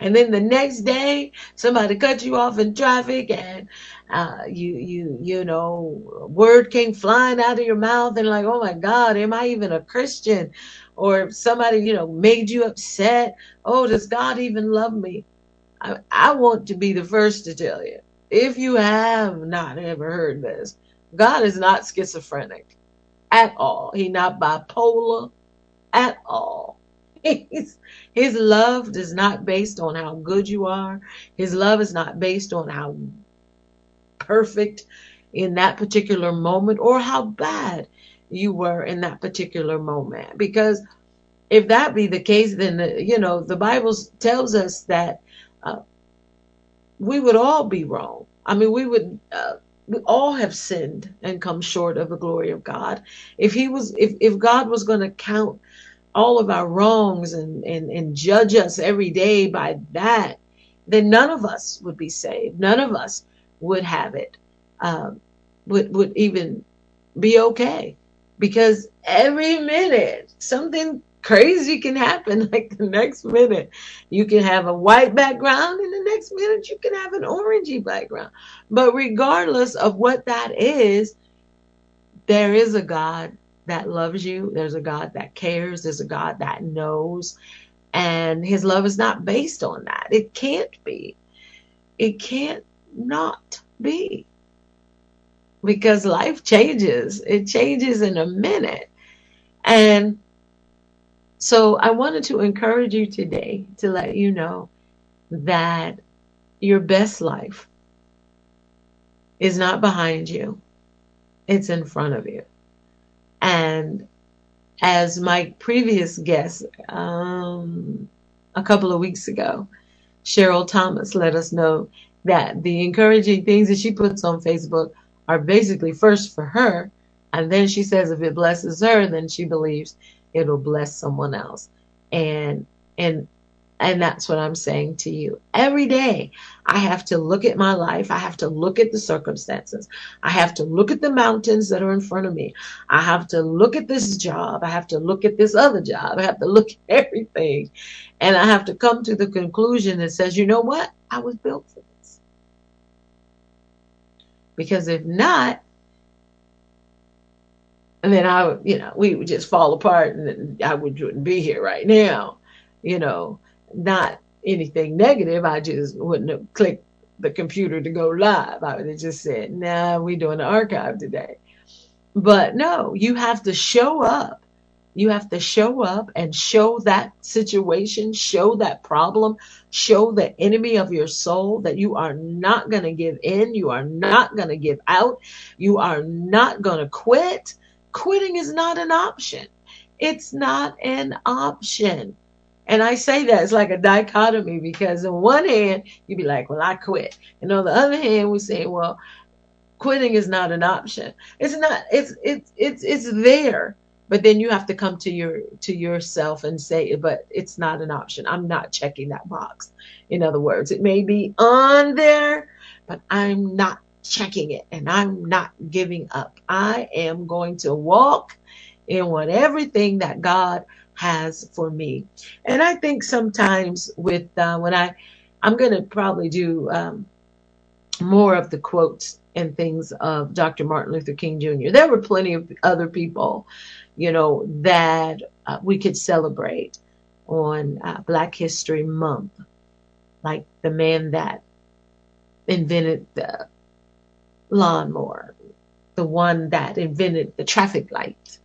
and then the next day somebody cut you off in traffic and uh, you you you know word came flying out of your mouth and like oh my god am i even a christian? Or somebody you know made you upset. Oh does god even love me? I, I want to be the first to tell you if you have not ever heard this god is not schizophrenic at all. He's not bipolar at all. <laughs> He's, his love is not based on how good you are. His love is not based on how perfect in that particular moment or how bad you were in that particular moment. Because if that be the case, then, you know, the Bible tells us that uh, we would all be wrong. I mean, we would. Uh, we all have sinned and come short of the glory of God. If he was, if, if God was going to count all of our wrongs and, and, and judge us every day by that, then none of us would be saved. None of us would have it, um, would, would even be okay. Because every minute something crazy can happen <laughs> like the next minute you can have a white background and the next minute you can have an orangey background. But regardless of what that is there is a god that loves you. There's a god that cares. There's a god that knows. And his love is not based on that. It can't be. It can't not be. Because life changes. It changes in a minute. And so I wanted to encourage you today to let you know that your best life is not behind you, it's in front of you. And as my previous guest, um, a couple of weeks ago, Cheryl Thomas let us know that the encouraging things that she puts on Facebook are basically first for her. And then she says if it blesses her, then she believes it'll bless someone else. And and and that's what I'm saying to you. Every day, I have to look at my life. I have to look at the circumstances. I have to look at the mountains that are in front of me. I have to look at this job. I have to look at this other job. I have to look at <laughs> everything. And I have to come to the conclusion that says, you know what? I was built for this. Because if not, and then I you know, we would just fall apart and I would- wouldn't be here right now, you know, not anything negative. I just wouldn't have clicked the computer to go live. I would have just said, nah, we're doing the archive today. But no, you have to show up. You have to show up and show that situation, show that problem, show the enemy of your soul that you are not going to give in. You are not going to give out. You are not going to quit. Quitting is not an option. It's not an option. And I say that it's like a dichotomy because on one hand, you'd be like, well, I quit. And on the other hand, we say, well, quitting is not an option. It's not, it's, it's, it's, it's there. But then you have to come to your, to yourself and say, but it's not an option. I'm not checking that box. In other words, it may be on there, but I'm not checking it and I'm not giving up. I am going to walk in what everything that God has for me. And I think sometimes with uh, when I, I'm going to probably do um, more of the quotes and things of Dr. Martin Luther King Jr. There were plenty of other people, you know, that uh, we could celebrate on uh, Black History Month, like the man that invented the lawnmower, the one that invented the traffic light.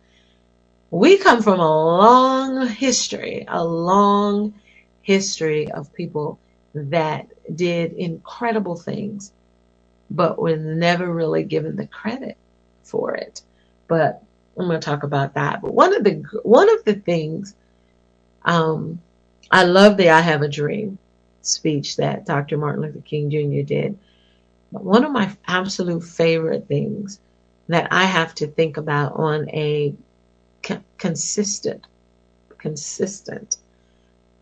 We come from a long history, a long history of people that did incredible things, but were never really given the credit for it. But I'm going to talk about that. But one of the one of the things, um, I love the "I Have a Dream" speech that Dr. Martin Luther King Jr. did. But one of my absolute favorite things that I have to think about on a co- consistent, consistent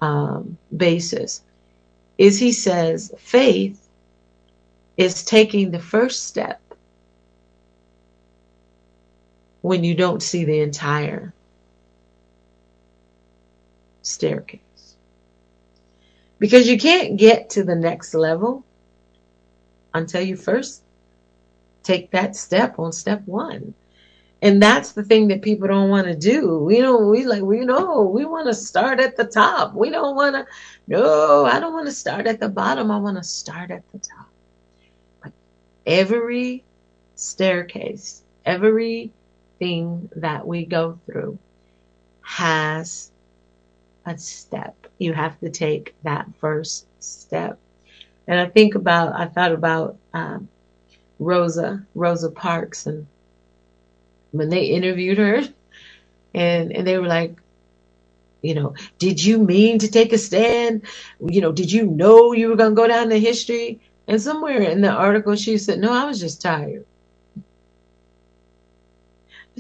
um, basis is he says faith is taking the first step when you don't see the entire staircase. Because you can't get to the next level until you first take that step on step one. And that's the thing that people don't want to do. We don't, we like, we know, we want to start at the top. We don't want to, no, I don't want to start at the bottom. I want to start at the top. But every staircase, everything that we go through has a step. You have to take that first step. And I think about, I thought about um, Rosa, Rosa Parks, and when they interviewed her, and and they were like, you know, did you mean to take a stand? You know, did you know you were going to go down to history? And somewhere in the article, she said, no, I was just tired.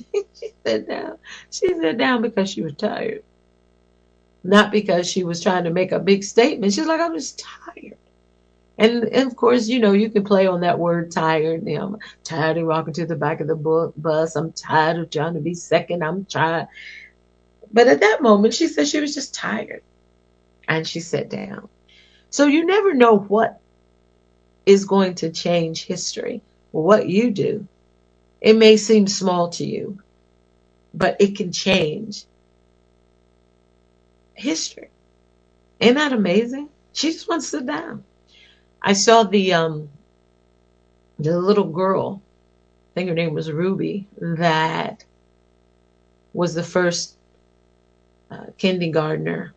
<laughs> she said down. She said down because she was tired, not because she was trying to make a big statement. She's like, I was tired. And, and of course, you know, you can play on that word tired. You know, I'm tired of walking to the back of the bu- bus. I'm tired of trying to be second. I'm tired. But at that moment, she said she was just tired and she sat down. So you never know what is going to change history, what you do. It may seem small to you, but it can change history. Isn't that amazing? She just wants to sit down. I saw the um the little girl, I think her name was Ruby, that was the first uh, kindergartner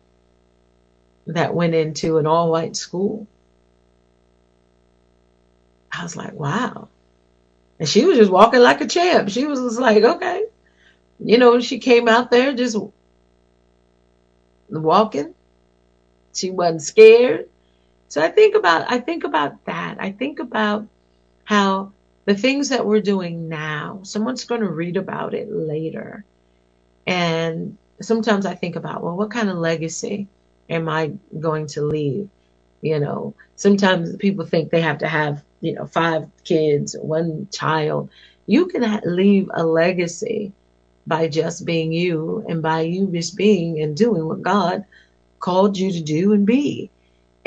that went into an all white school. I was like, wow. And she was just walking like a champ. She was just like, okay. You know, she came out there just walking. She wasn't scared. So I think about I think about that. I think about how the things that we're doing now, someone's going to read about it later. And sometimes I think about, well, what kind of legacy am I going to leave? You know, sometimes people think they have to have, you know, five kids, one child. You can leave a legacy by just being you and by you just being and doing what God called you to do and be.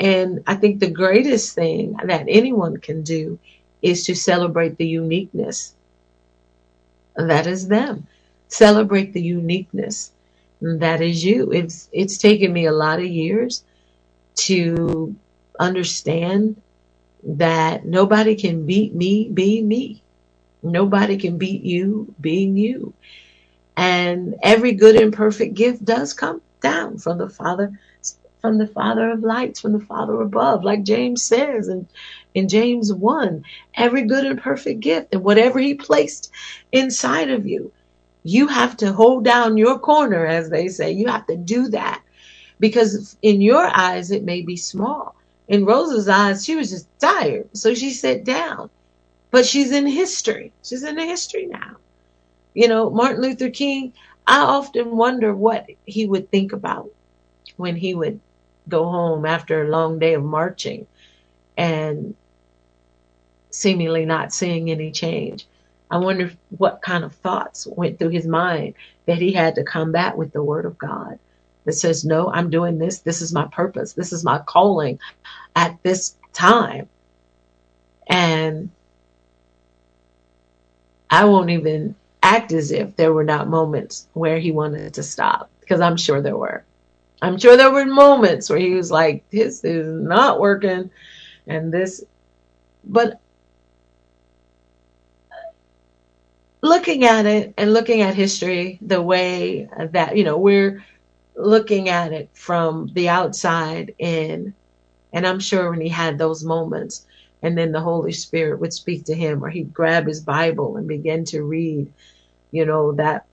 And I think the greatest thing that anyone can do is to celebrate the uniqueness that is them. Celebrate the uniqueness that is you. It's it's taken me a lot of years to understand that nobody can beat me being me. Nobody can beat you being you. And every good and perfect gift does come down from the Father, from the Father of lights, from the Father above, like James says in, in James 1. Every good and perfect gift, and whatever He placed inside of you, you have to hold down your corner, as they say. You have to do that because in your eyes, it may be small. In Rosa's eyes, she was just tired. So she sat down. But she's in history. She's in the history now. You know, Martin Luther King, I often wonder what he would think about when he would go home after a long day of marching and seemingly not seeing any change. I wonder what kind of thoughts went through his mind that he had to combat with the word of God that says, No, I'm doing this. This is my purpose. This is my calling at this time. And I won't even act as if there were not moments where he wanted to stop because I'm sure there were. I'm sure there were moments where he was like, This is not working. And this, but looking at it and looking at history the way that, you know, we're looking at it from the outside in. And I'm sure when he had those moments, and then the Holy Spirit would speak to him, or he'd grab his Bible and begin to read, you know, that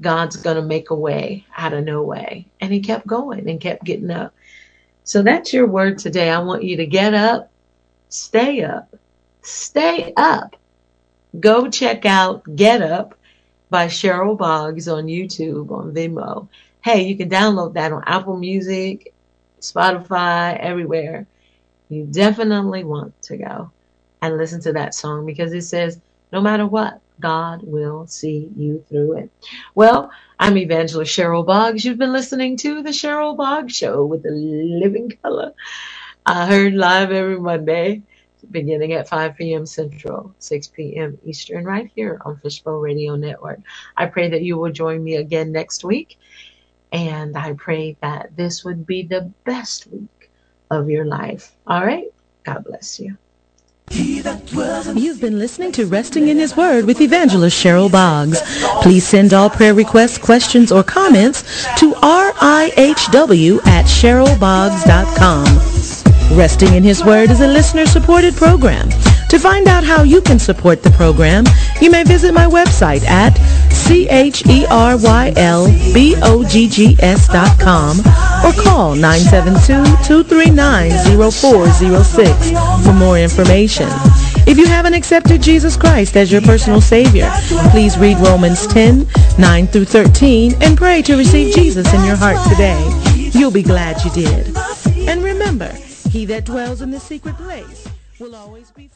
God's going to make a way out of no way. And he kept going and kept getting up. So that's your word today. I want you to get up, stay up, stay up. Go check out Get Up by Cheryl Boggs on YouTube, on Vimeo. Hey, you can download that on Apple Music, Spotify, everywhere. You definitely want to go and listen to that song because it says, no matter what, God will see you through it. Well, I'm Evangelist Cheryl Boggs. You've been listening to the Cheryl Boggs Show with the living color. I heard live every Monday, beginning at 5 p.m. Central, 6 p.m. Eastern, right here on Fishbowl Radio Network. I pray that you will join me again next week. And I pray that this would be the best week of your life. All right? God bless you. You've been listening to Resting in His Word with Evangelist Cheryl Boggs. Please send all prayer requests, questions, or comments to rihw at cherylboggs.com. Resting in His Word is a listener-supported program. To find out how you can support the program, you may visit my website at C-H-E-R-Y-L-B-O-G-G-S dot com or call 972-239-0406 for more information. If you haven't accepted Jesus Christ as your personal Savior, please read Romans 10, 9 through 13 and pray to receive Jesus in your heart today. You'll be glad you did. And remember, he that dwells in the secret place will always be.